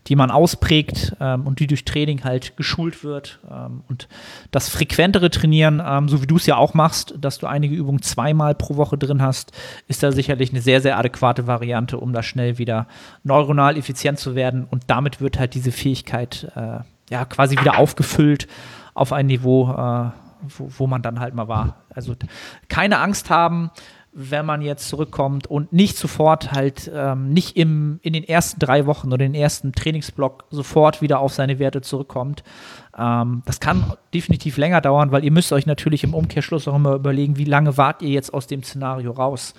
die man ausprägt ähm, und die durch Training halt geschult wird. Ähm, und das frequentere Trainieren, ähm, so wie du es ja auch machst, dass du einige Übungen zweimal pro Woche drin hast, ist da sicherlich eine sehr, sehr adäquate Variante, um da schnell wieder neuronal effizient zu werden. Und damit wird halt diese Fähigkeit äh, ja quasi wieder aufgefüllt auf ein Niveau, äh, wo, wo man dann halt mal war. Also keine Angst haben, wenn man jetzt zurückkommt und nicht sofort halt, ähm, nicht im, in den ersten drei Wochen oder den ersten Trainingsblock sofort wieder auf seine Werte zurückkommt. Ähm, das kann definitiv länger dauern, weil ihr müsst euch natürlich im Umkehrschluss auch immer überlegen, wie lange wart ihr jetzt aus dem Szenario raus.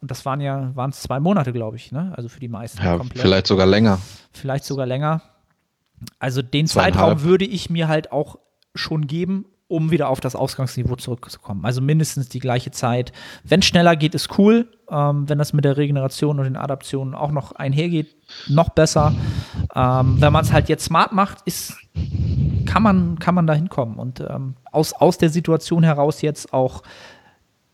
Und das waren ja, waren es zwei Monate, glaube ich, ne? Also für die meisten. Ja, komplett. vielleicht sogar länger. Vielleicht sogar länger. Also den Zeitraum würde ich mir halt auch schon geben, um wieder auf das Ausgangsniveau zurückzukommen. Also mindestens die gleiche Zeit. Wenn schneller geht, ist cool. Ähm, wenn das mit der Regeneration und den Adaptionen auch noch einhergeht, noch besser. Ähm, wenn man es halt jetzt smart macht, ist, kann man, kann man da hinkommen und ähm, aus, aus der Situation heraus jetzt auch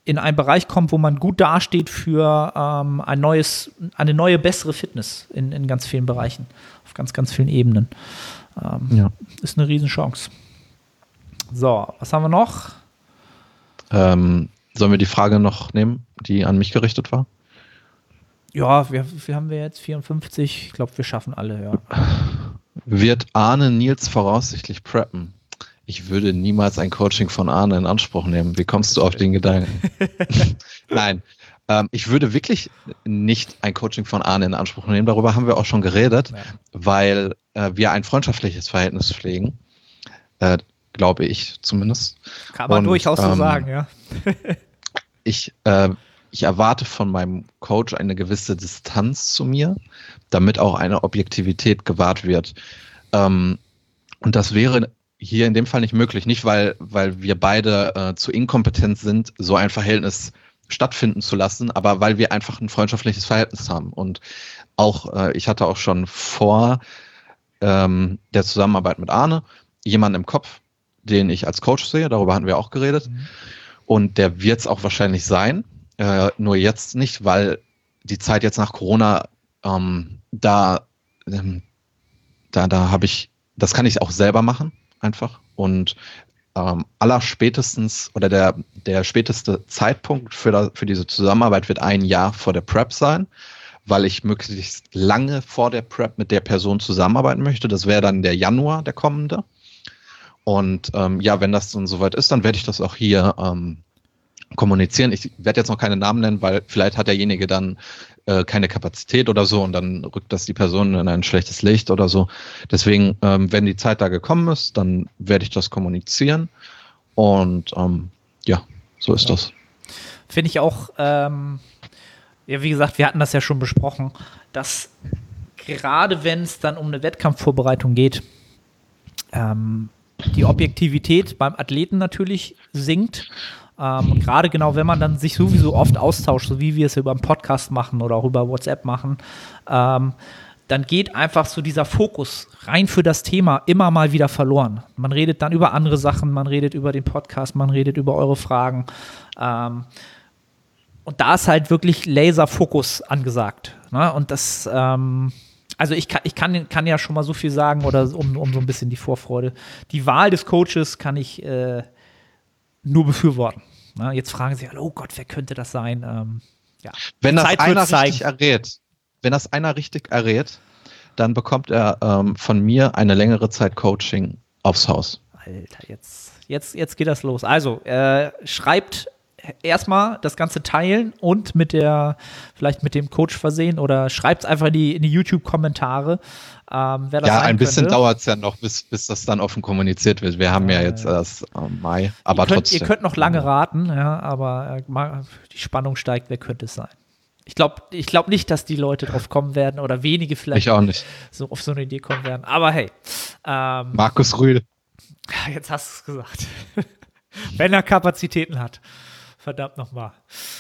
in einen Bereich kommt, wo man gut dasteht für ähm, ein neues, eine neue, bessere Fitness in, in ganz vielen Bereichen, auf ganz, ganz vielen Ebenen. Ähm, ja. Ist eine Riesenchance. So, was haben wir noch? Ähm, sollen wir die Frage noch nehmen, die an mich gerichtet war? Ja, wir, wir haben wir jetzt 54. Ich glaube, wir schaffen alle, ja. Wird Arne Nils voraussichtlich preppen? Ich würde niemals ein Coaching von Arne in Anspruch nehmen. Wie kommst du auf den Gedanken? [LAUGHS] Nein, ähm, ich würde wirklich nicht ein Coaching von Arne in Anspruch nehmen. Darüber haben wir auch schon geredet, ja. weil äh, wir ein freundschaftliches Verhältnis pflegen. Äh, glaube ich zumindest. Kann man Und, durchaus so ähm, sagen, ja. [LAUGHS] ich, äh, ich erwarte von meinem Coach eine gewisse Distanz zu mir, damit auch eine Objektivität gewahrt wird. Ähm, und das wäre hier in dem Fall nicht möglich. Nicht, weil, weil wir beide äh, zu inkompetent sind, so ein Verhältnis stattfinden zu lassen, aber weil wir einfach ein freundschaftliches Verhältnis haben. Und auch, äh, ich hatte auch schon vor ähm, der Zusammenarbeit mit Arne jemanden im Kopf, den ich als Coach sehe, darüber hatten wir auch geredet. Mhm. Und der wird es auch wahrscheinlich sein, äh, nur jetzt nicht, weil die Zeit jetzt nach Corona, ähm, da, ähm, da, da habe ich, das kann ich auch selber machen, einfach. Und ähm, aller spätestens oder der, der späteste Zeitpunkt für, da, für diese Zusammenarbeit wird ein Jahr vor der Prep sein, weil ich möglichst lange vor der Prep mit der Person zusammenarbeiten möchte. Das wäre dann der Januar, der kommende. Und ähm, ja, wenn das dann soweit ist, dann werde ich das auch hier ähm, kommunizieren. Ich werde jetzt noch keine Namen nennen, weil vielleicht hat derjenige dann äh, keine Kapazität oder so und dann rückt das die Person in ein schlechtes Licht oder so. Deswegen, ähm, wenn die Zeit da gekommen ist, dann werde ich das kommunizieren. Und ähm, ja, so ist ja. das. Finde ich auch, ähm, ja, wie gesagt, wir hatten das ja schon besprochen, dass gerade wenn es dann um eine Wettkampfvorbereitung geht, ähm, die Objektivität beim Athleten natürlich sinkt. Ähm, und gerade genau, wenn man dann sich sowieso oft austauscht, so wie wir es über einen Podcast machen oder auch über WhatsApp machen, ähm, dann geht einfach so dieser Fokus rein für das Thema immer mal wieder verloren. Man redet dann über andere Sachen, man redet über den Podcast, man redet über eure Fragen. Ähm, und da ist halt wirklich Laserfokus angesagt. Ne? Und das, ähm, also ich kann, ich kann, kann ja schon mal so viel sagen oder um, um so ein bisschen die Vorfreude. Die Wahl des Coaches kann ich äh, nur befürworten. Na, jetzt fragen sie, oh Gott, wer könnte das sein? Ähm, ja. Wenn das Zeit einer richtig errät, wenn das einer richtig errät, dann bekommt er ähm, von mir eine längere Zeit Coaching aufs Haus. Alter, jetzt, jetzt, jetzt geht das los. Also, äh, schreibt erstmal das Ganze teilen und mit der, vielleicht mit dem Coach versehen oder schreibt es einfach in die, in die YouTube-Kommentare. Ähm, ja, ein bisschen dauert es ja noch, bis, bis das dann offen kommuniziert wird. Wir haben äh, ja jetzt erst äh, Mai, aber ihr könnt, trotzdem. Ihr könnt noch lange raten, ja, aber äh, die Spannung steigt, wer könnte es sein? Ich glaube ich glaub nicht, dass die Leute drauf kommen werden oder wenige vielleicht ich auch nicht. so auf so eine Idee kommen werden. Aber hey. Ähm, Markus Rühl. [LAUGHS] Jetzt hast du es gesagt. [LAUGHS] Wenn er Kapazitäten hat. Verdammt nochmal.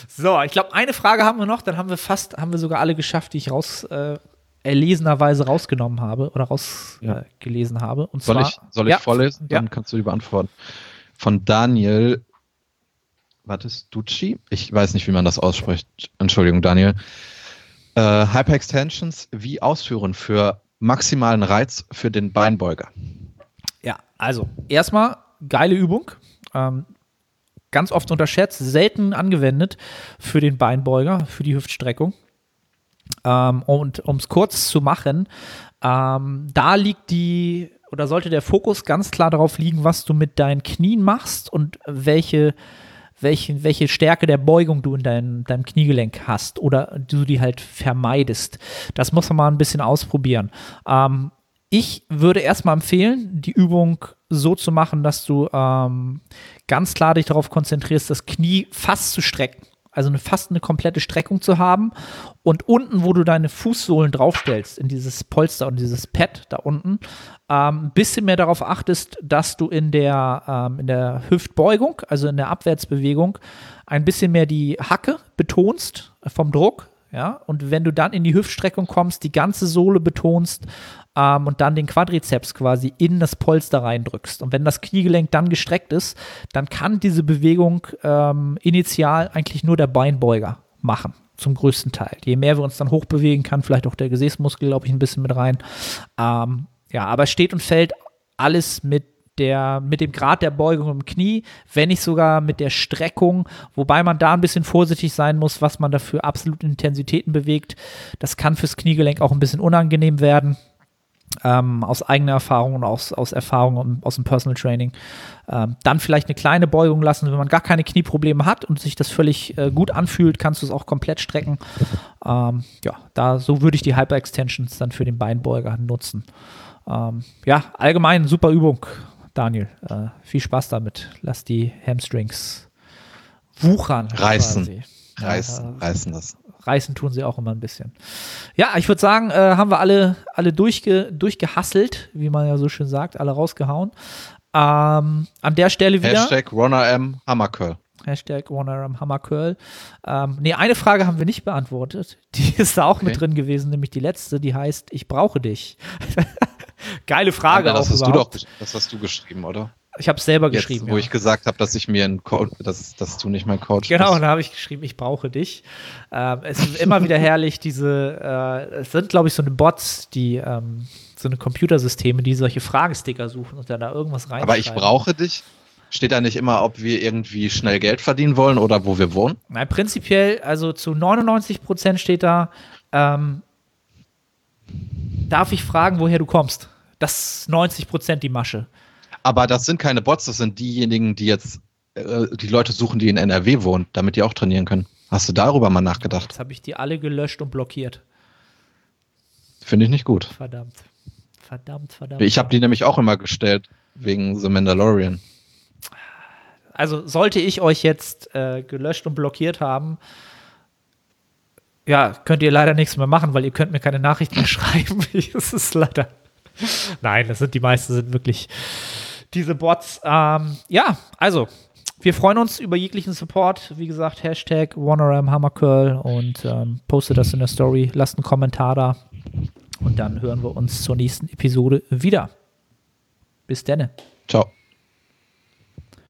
So, ich glaube, eine Frage haben wir noch, dann haben wir fast, haben wir sogar alle geschafft, die ich raus äh, erlesenerweise rausgenommen habe oder rausgelesen ja. äh, habe. Und soll zwar, ich, soll ich ja, vorlesen? Dann ja. kannst du die beantworten. Von Daniel, ist Ducci? Ich weiß nicht, wie man das ausspricht. Entschuldigung, Daniel. Äh, Hyperextensions wie ausführen für maximalen Reiz für den Beinbeuger? Ja, also erstmal geile Übung. Ähm, ganz oft unterschätzt, selten angewendet für den Beinbeuger, für die Hüftstreckung. Ähm, und um es kurz zu machen, ähm, da liegt die oder sollte der Fokus ganz klar darauf liegen, was du mit deinen Knien machst und welche, welche, welche Stärke der Beugung du in dein, deinem Kniegelenk hast oder du die halt vermeidest. Das muss man mal ein bisschen ausprobieren. Ähm, ich würde erstmal empfehlen, die Übung so zu machen, dass du ähm, ganz klar dich darauf konzentrierst, das Knie fast zu strecken. Also eine, fast eine komplette Streckung zu haben. Und unten, wo du deine Fußsohlen draufstellst, in dieses Polster und dieses Pad da unten, ähm, ein bisschen mehr darauf achtest, dass du in der, ähm, in der Hüftbeugung, also in der Abwärtsbewegung, ein bisschen mehr die Hacke betonst vom Druck. Ja, und wenn du dann in die Hüftstreckung kommst, die ganze Sohle betonst ähm, und dann den Quadrizeps quasi in das Polster reindrückst. Und wenn das Kniegelenk dann gestreckt ist, dann kann diese Bewegung ähm, initial eigentlich nur der Beinbeuger machen zum größten Teil. Je mehr wir uns dann hochbewegen, kann vielleicht auch der Gesäßmuskel, glaube ich, ein bisschen mit rein. Ähm, ja, aber steht und fällt alles mit der, mit dem Grad der Beugung im Knie, wenn nicht sogar mit der Streckung, wobei man da ein bisschen vorsichtig sein muss, was man dafür absolut Intensitäten bewegt. Das kann fürs Kniegelenk auch ein bisschen unangenehm werden. Ähm, aus eigener Erfahrung und aus, aus Erfahrung aus dem Personal Training. Ähm, dann vielleicht eine kleine Beugung lassen, wenn man gar keine Knieprobleme hat und sich das völlig äh, gut anfühlt, kannst du es auch komplett strecken. Ähm, ja, da so würde ich die Hyper-Extensions dann für den Beinbeuger nutzen. Ähm, ja, allgemein super Übung, Daniel. Äh, viel Spaß damit. Lass die Hamstrings wuchern. Reißen. quasi. Reißen, Ja, reißen das. reißen tun sie auch immer ein bisschen. Ja, ich würde sagen, äh, haben wir alle, alle durchge, durchgehasselt, wie man ja so schön sagt, alle rausgehauen. Ähm, an der Stelle wieder. Hashtag Runner M Hammercurl. Hashtag OneRM Hammercurl. Ähm, nee, eine Frage haben wir nicht beantwortet. Die ist da auch Okay. mit drin gewesen, nämlich die letzte, die heißt, ich brauche dich. [LAUGHS] Geile Frage Aber das hast du doch, das hast du geschrieben, oder? Ich habe es selber Jetzt, geschrieben. wo ja. ich gesagt habe, dass ich mir einen Coach, dass, dass du nicht mein Coach Genau, bist. da habe ich geschrieben, ich brauche dich. Ähm, es ist immer wieder [LAUGHS] herrlich, diese, äh, es sind, glaube ich, so eine Bots, die, ähm, so eine Computersysteme, die solche Fragesticker suchen und dann da irgendwas rein. Aber ich brauche dich. Steht da nicht immer, ob wir irgendwie schnell Geld verdienen wollen oder wo wir wohnen? Nein, prinzipiell, also zu 99 Prozent steht da, ähm, darf ich fragen, woher du kommst? Das ist 90 Prozent die Masche. Aber das sind keine Bots, das sind diejenigen, die jetzt äh, die Leute suchen, die in NRW wohnen, damit die auch trainieren können. Hast du darüber mal nachgedacht? Jetzt habe ich die alle gelöscht und blockiert. Finde ich nicht gut. Verdammt. Verdammt, verdammt. Ich habe die nämlich auch immer gestellt wegen The Mandalorian. also sollte ich euch jetzt äh, gelöscht und blockiert haben, ja, könnt ihr leider nichts mehr machen, weil ihr könnt mir keine Nachrichten mehr [LAUGHS] schreiben. [LAUGHS] das ist leider. Nein, das sind die meisten sind wirklich diese Bots. Ähm, ja, also wir freuen uns über jeglichen Support. Wie gesagt, Hashtag OneRamHammerCurl und ähm, postet das in der Story. Lasst einen Kommentar da. Und dann hören wir uns zur nächsten Episode wieder. Bis denne. Ciao.